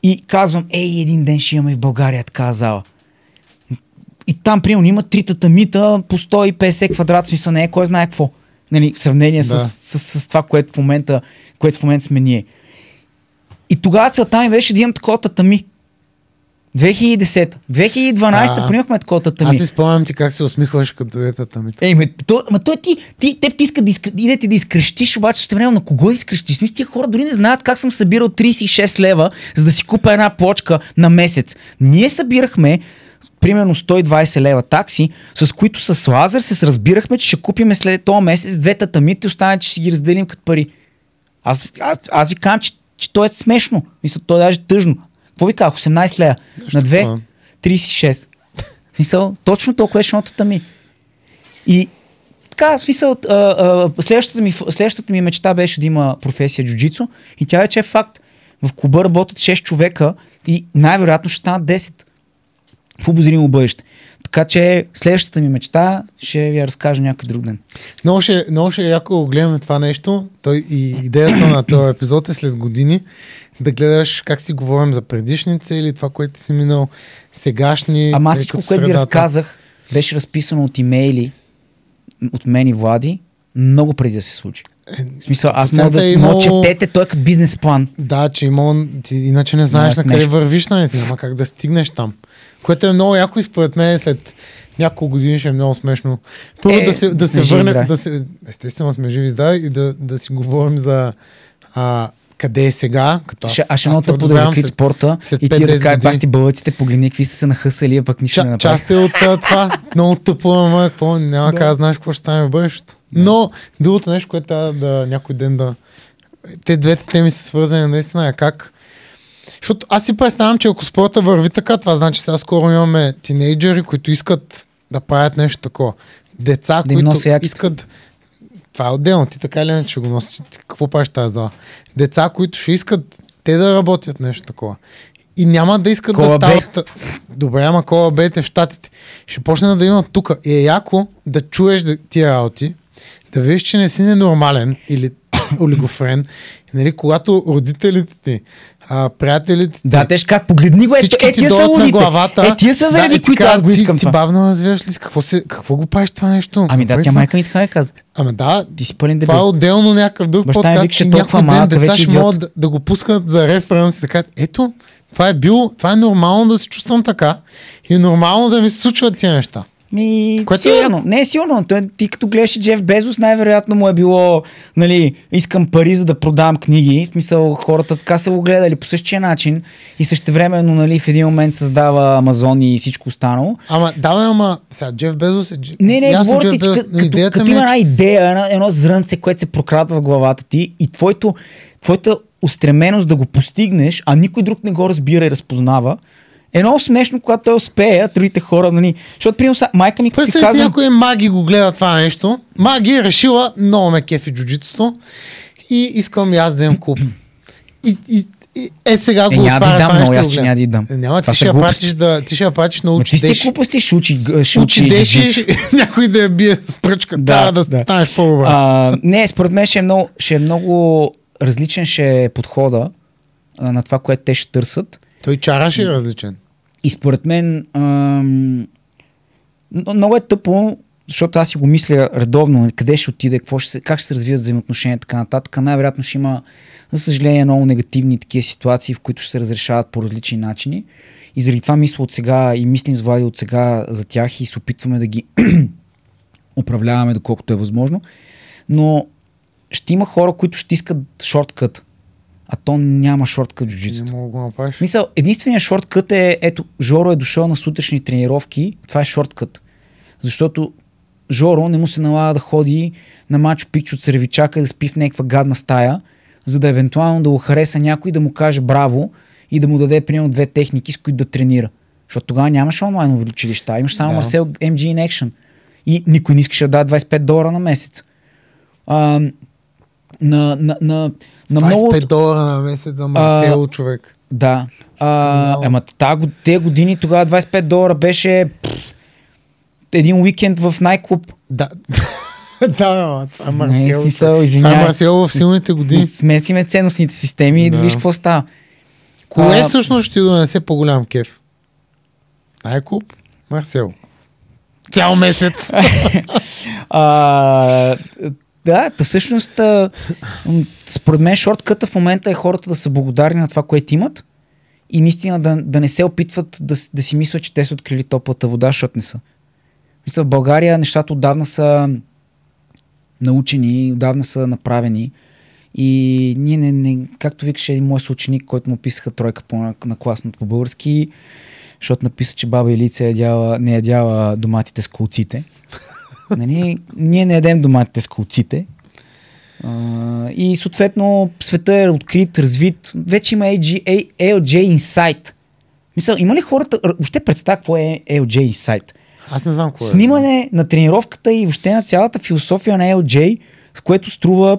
И казвам, ей, един ден ще имаме в България така зала. И там, примерно, има три татамита по 150 квадрат, смисъл не е кой знае какво. Нали, в сравнение Да. с, с, с, това, което в момента, което в момента сме ние. И тогава целта ми беше да имам такова татами. 2010. 2012 А. приемахме такова татами. Аз си спомням ти как се усмихваш като етата ми. Ей, ме, то, ма той ти, ти, теб ти иска да, изк... иде ти да изкрещиш, обаче ще време на кого да изкрещиш? Мисля, тия хора дори не знаят как съм събирал 36 лева, за да си купа една плочка на месец. Ние събирахме примерно 120 лева такси, с които с лазер се разбирахме, че ще купиме след този месец две татамите и останалите ще ги разделим като пари. Аз, аз, аз ви казвам, че, че то е смешно. Мисля, то е даже тъжно. Какво ви казах? 18 лева. На две, такова. 36. В смисъл, точно толкова е шнотата ми. И така, смисъл, а, а, следващата, ми, следващата ми мечта беше да има професия джуджицу и тя вече е факт. В клуба работят 6 човека и най-вероятно ще станат 10 в обозримо бъдеще. Така че следващата ми мечта ще ви я разкажа някой друг ден. Много ще, много ще е яко гледаме това нещо. Той, и идеята на този епизод е след години да гледаш как си говорим за предишница или това, което си минал сегашни. Ама е, всичко, което ви разказах, беше разписано от имейли от мен и Влади много преди да се случи. Е, В смисъл, аз мога да е мога имало- четете, той като бизнес план. Да, че има, ти иначе не знаеш на къде вървиш, нали? Ти няма как да стигнеш там. Което е много яко и според мен след няколко години ще е много смешно. Първо Е, да се, да се сме живи и върне, здрави. да се, естествено сме живи здрави и да, да си говорим за а, къде е сега. Като аз, Ще, ще аз те тъпо да одобрявам закрит спорта след и ти да 5-10 кажеш, бах ти бълъците, погледни какви са се нахъсали, а пък нищо не Ча, направи. част е от това. Много тъпо, ама какво, няма Да. как да знаеш какво ще стане в бъдещето. Но другото нещо, което трябва да някой ден да... Те двете теми са свързани наистина е как... Защото аз си представям, че ако спорта върви така, това значи сега скоро имаме тинейджери, които искат да правят нещо такова. Деца, Да които искат... Това е отделно. Ти така или иначе ще го носиш. Какво правиш тази зала? Деца, които ще искат те да работят нещо такова. И няма да искат Кола да стават... Добре, ама кола бете в Штатите. Ще почне да има тук. И е яко да чуеш тия работи, да видиш, че не си ненормален или олигофрен. Нали, когато родителите ти, а, приятелите ти, Да, те ще кажат, погледни го, е, ти тия са лудите. главата. Е, тия са заради да, ти които аз го ти- искам ти, това. бавно развиваш ли? Какво, се, какво го правиш това нещо? Ами да, Направи тя това. майка ми така е каза. Ами да, Ти си пълен това е дебил. отделно някакъв друг Баща подкаст викаше и толкова малка, деца вече ще могат да, да го пускат за референс така. Ето, това е било, това е нормално да се чувствам така и е нормално да ми се случват тия неща. Ми, Което сигурно. Не е сигурно. Той, ти като гледаш Джеф Безос, най-вероятно му е било, нали, искам пари за да продавам книги. В смисъл, хората така са го гледали по същия начин и същевременно, нали, в един момент създава Амазон и всичко останало. Ама, да, ама, сега Джеф Безос е... Не, не, ясно, говоря ти, Безос, като, като, като е, има една идея, едно, едно зрънце, което се прокрадва в главата ти и твоето, твоята устременост да го постигнеш, а никой друг не го разбира и разпознава, е много смешно, когато той успее, а другите хора, нали, защото, примерно, майка ми, като Представи си, казвам, някой маги го гледа това нещо. Маги е решила, много ме кефи джуджитото и искам и аз да имам клуб. И, и, и е сега го Е, няма да отваря й дам много, аз гледам. няма да дам. Е, Няма, ти ще, я пратиш да, ти ще я пратиш на учи ти си глупости, ще учи, ще учи, деши, някой да я бие с пръчка. Да, Да, да, да. станеш по-добре. А, не, според мен ще е много, ще е много различен ще е подхода а, на това, което те ще търсят. Той чараш е различен. И според мен ам, много е тъпо, защото аз си го мисля редовно, къде ще отиде, какво ще как ще се развият взаимоотношения и така нататък. Най-вероятно ще има, за съжаление, много негативни такива ситуации, в които ще се разрешават по различни начини. И заради това мисля от сега и мислим с Влади от сега за тях и се опитваме да ги <clears throat> управляваме доколкото е възможно. Но ще има хора, които ще искат шорткът. А то няма шорткът в Не джуджитсото. мога да го направиш. Мисъл, единственият шорткът е, ето, Жоро е дошъл на сутрешни тренировки, това е шорткът. Защото Жоро не му се налага да ходи на Мачо Пикчо от сервичака и да спи в някаква гадна стая, за да евентуално да го хареса някой да му каже браво и да му даде примерно две техники, с които да тренира. Защото тогава нямаше онлайн училища, имаш само Да. Марсел MG in Action. И никой не искаше да даде 25 долара на месец. А, на, на, на, на 25 много... от- долара на месец за Марсело, човек. Да. А, Скандал. ама та, те години тогава 25 долара беше пф, един уикенд в най-клуб. Да. <laughs> да, това е Не, Марсело. смисъл, Това е извинявай. Марсело в силните години. Смесиме ценностните системи и да Да. видиш какво става. Кое А, всъщност ще донесе по-голям кеф? Най-клуб? Марсело. Цял месец. <laughs> А, да, та всъщност, според мен, шортката в момента е хората да са благодарни на това, което имат и наистина да, да не се опитват да, да си мислят, че те са открили топлата вода, защото не са. Мисля, в България нещата отдавна са научени, отдавна са направени и ние не, не както викаше един мой съученик, който му писаха тройка по, на, на класното по български, защото написа, че баба Елица ядяла, не ядяла доматите с колците. Нали, ние не ядем доматите с колците. А, и съответно света е открит, развит. Вече има A, LJ Insight. Мисля, има ли хората, въобще представя какво е LJ Insight? Аз не знам кое е. Снимане на тренировката и въобще на цялата философия на LJ, в което струва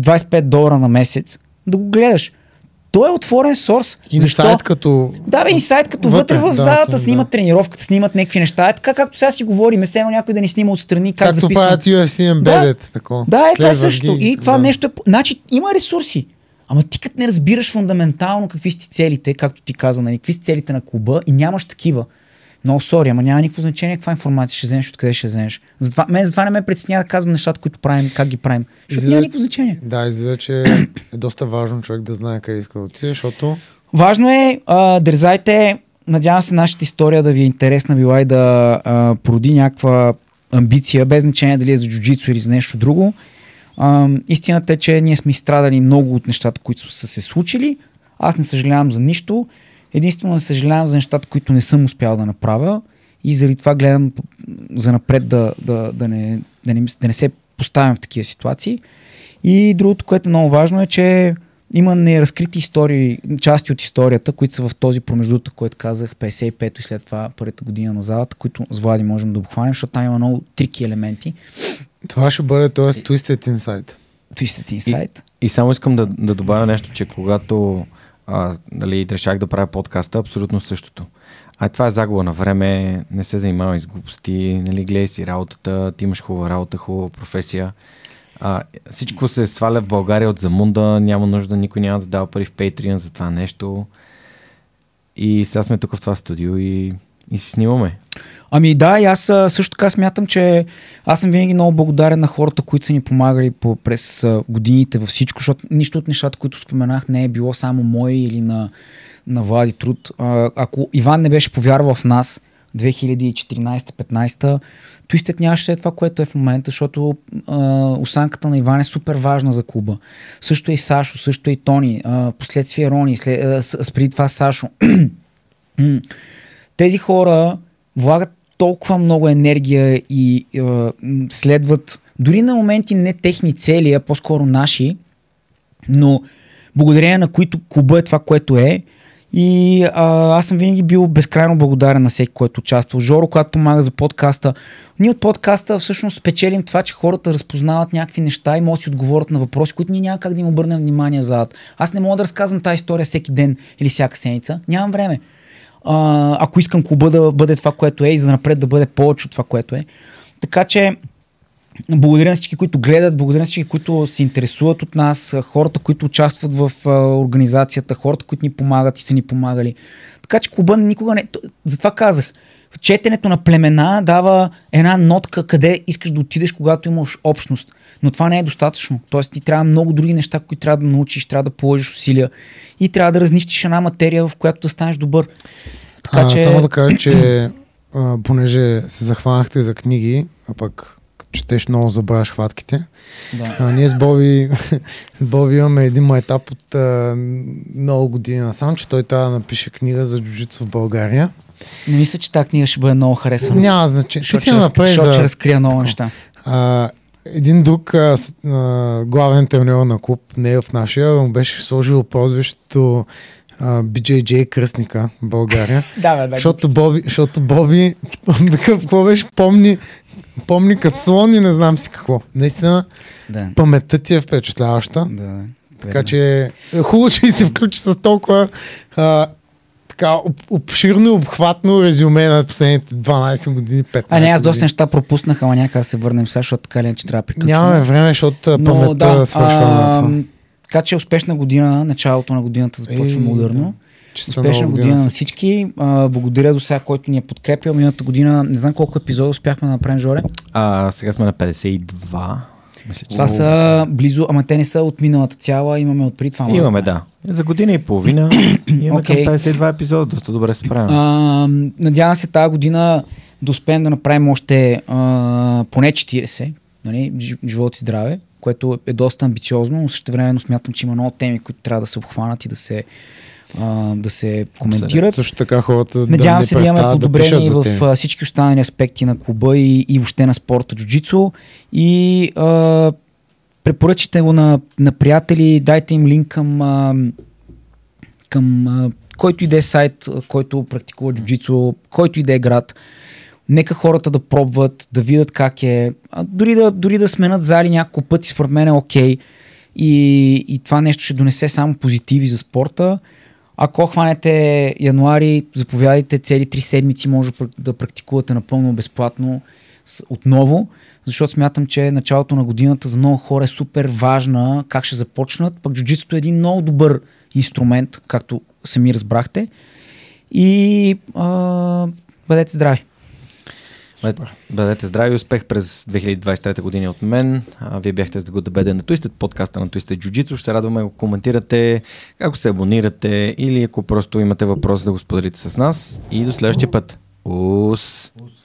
25 долара на месец, да го гледаш. Той е отворен сорс. Инсайт като... Да, бе, инсайт, като вътре, Вътре, в да, залата окей, снимат да. тренировката, снимат някакви неща. Е така, както сега си говорим, все някой да ни снима отстрани, как Както записвам. правят UFC Embedded. Тако. Да, е това е също. И това да. нещо е... Значи има ресурси. Ама ти като не разбираш фундаментално какви са ти целите, както ти каза, нали, какви са целите на клуба и нямаш такива. Много сори, ама няма никакво значение каква информация ще вземеш, откъде ще вземеш. Затова, мен затова не ме притеснява да казвам нещата, които правим, как ги правим. Защото Излиза- няма никакво значение. Да, излиза, че е доста важно човек да знае къде иска да отиде, защото Важно е, а, дързайте, надявам се нашата история да ви е интересна била и да а, породи някаква амбиция, без значение дали е за джуджицу или за нещо друго. А, истината е, че ние сме изстрадали много от нещата, които са се случили. Аз не съжалявам за нищо. Единствено не съжалявам за нещата, които не съм успял да направя и заради това гледам за напред да, да, да, не, да, не, да не се поставям в такива ситуации. И другото, което е много важно е, че има неразкрити истории, части от историята, които са в този промеждутък, който казах, 55 и след това първата година на залата, които с Влади можем да обхванем, защото там има много трики елементи. това ще бъде т.е. Twisted Inside. Twisted Insight. И само искам да, да добавя нещо, че когато а, дали, решах да правя подкаста, абсолютно същото. А това е загуба на време, не се занимавай с глупости, нали, гледай си работата, ти имаш хубава работа, хубава професия. А, всичко се сваля в България от замунда, няма нужда, никой няма да дава пари в Patreon за това нещо. И сега сме тук в това студио и, и си снимаме. Ами да, и аз също така смятам, че аз съм винаги много благодарен на хората, които са ни помагали по, през годините във всичко, защото нищо от нещата, които споменах, не е било само мое или на, на Влади труд. Ако Иван не беше повярвал в нас 2014-15, Туистът нямаше това, което е в момента, защото а, осанката на Иван е супер важна за клуба. Също е и Сашо, също е и Тони, а, последствие Рони, след, а, с преди това Сашо. <clears throat> Тези хора влагат толкова много енергия и е, следват дори на моменти не техни цели, а по-скоро наши, но благодарение на които клуба е това, което е. И а, аз съм винаги бил безкрайно благодарен на всеки, който участва. Жоро, когато помага за подкаста. Ние от подкаста всъщност спечелим това, че хората разпознават някакви неща и могат да си отговорят на въпроси, които ние няма как да им обърнем внимание зад. Аз не мога да разказвам тази история всеки ден или всяка седмица. Нямам време. А, ако искам клуба да бъде това, което е и за напред да бъде повече от това, което е. Така че благодаря на всички, които гледат, благодаря на всички, които се интересуват от нас, хората, които участват в а, организацията, хората, които ни помагат и са ни помагали. Така че клуба никога не... Затова казах. Четенето на племена дава една нотка къде искаш да отидеш, когато имаш общност. Но това не е достатъчно. Тоест ти трябва много други неща, които трябва да научиш, трябва да положиш усилия и трябва да разнищиш една материя, в която да станеш добър. Така а, че... Само да кажа, че <clears throat> а, понеже се захванахте за книги, а пък четеш много забравяш хватките. Да. А, ние с Боби, <laughs> с Боби имаме един майтап от а, много години насам, че той трябва да напише книга за джуджицу в България. Не мисля, че тази книга ще бъде много харесана. Няма значение. Си ще, раз- направи защото ще за... разкрия много неща. А, един друг а, а, главен треньор на клуб, не е в нашия, му беше сложил прозвището BJJ кръстника в България. <laughs> Да, бе, да. Защото Боби, защото Боби, <laughs> какво беше, помни, помни като слон и не знам си какво. Наистина, Да, паметта ти е впечатляваща. да, да. Така че е хубаво, че и се включи с толкова а, така, об, обширно и обхватно резюме на последните 12 години, 15 А не, аз доста неща пропуснах, ама някак да се върнем сега, защото така ли е, че трябва да приключим. Нямаме време, защото Но паметта да, свършва така че успешна година, началото на годината започва Ей, модерно. Чиста Успешна нова година на година. всички. А, благодаря до сега, който ни е подкрепил. Миналата година, не знам колко епизода успяхме да направим, Жоре. А, сега сме на 52. Мисля, че Това са близо, ама те не са от миналата цяла, имаме от преди това. малко. Имаме, да. За година и половина <coughs> имаме Окей. към 52 епизода. Доста добре се правим. А, надявам се тази година да успеем да направим още а, поне 40, нали, жи- живот и здраве, което е доста амбициозно, но също времено смятам, че има много теми, които трябва да се обхванат и да се, а, да се коментират. Също така хората Надявам да се да имаме да подобрение за в а, всички останали аспекти на клуба и, и въобще на спорта джуджицу. И а, препоръчите го на, на приятели, дайте им линк към, а, към а, който и да е сайт, който практикува джуджицу, който и да е град. Нека хората да пробват, да видят как е. А, дори, да, дори да сменят зали няколко пъти, според мен е окей. И, и това нещо ще донесе само позитиви за спорта. Ако хванете януари, заповядайте цели три седмици, може да пр- да практикувате напълно безплатно отново, защото смятам, че началото на годината за много хора е супер важна как ще започнат. Пък джуджитото е един много добър инструмент, както сами разбрахте. И а, бъдете здрави! Бъдете- Бъдете здрави и успех през 2023 година от мен. А, вие бяхте с да го да бъде на Twisted, подкаста на Twisted Jiu-Jitsu. Ще радваме, ако коментирате, ако се абонирате или ако просто имате въпрос да го споделите с нас. И до следващия път. Ус! Ус.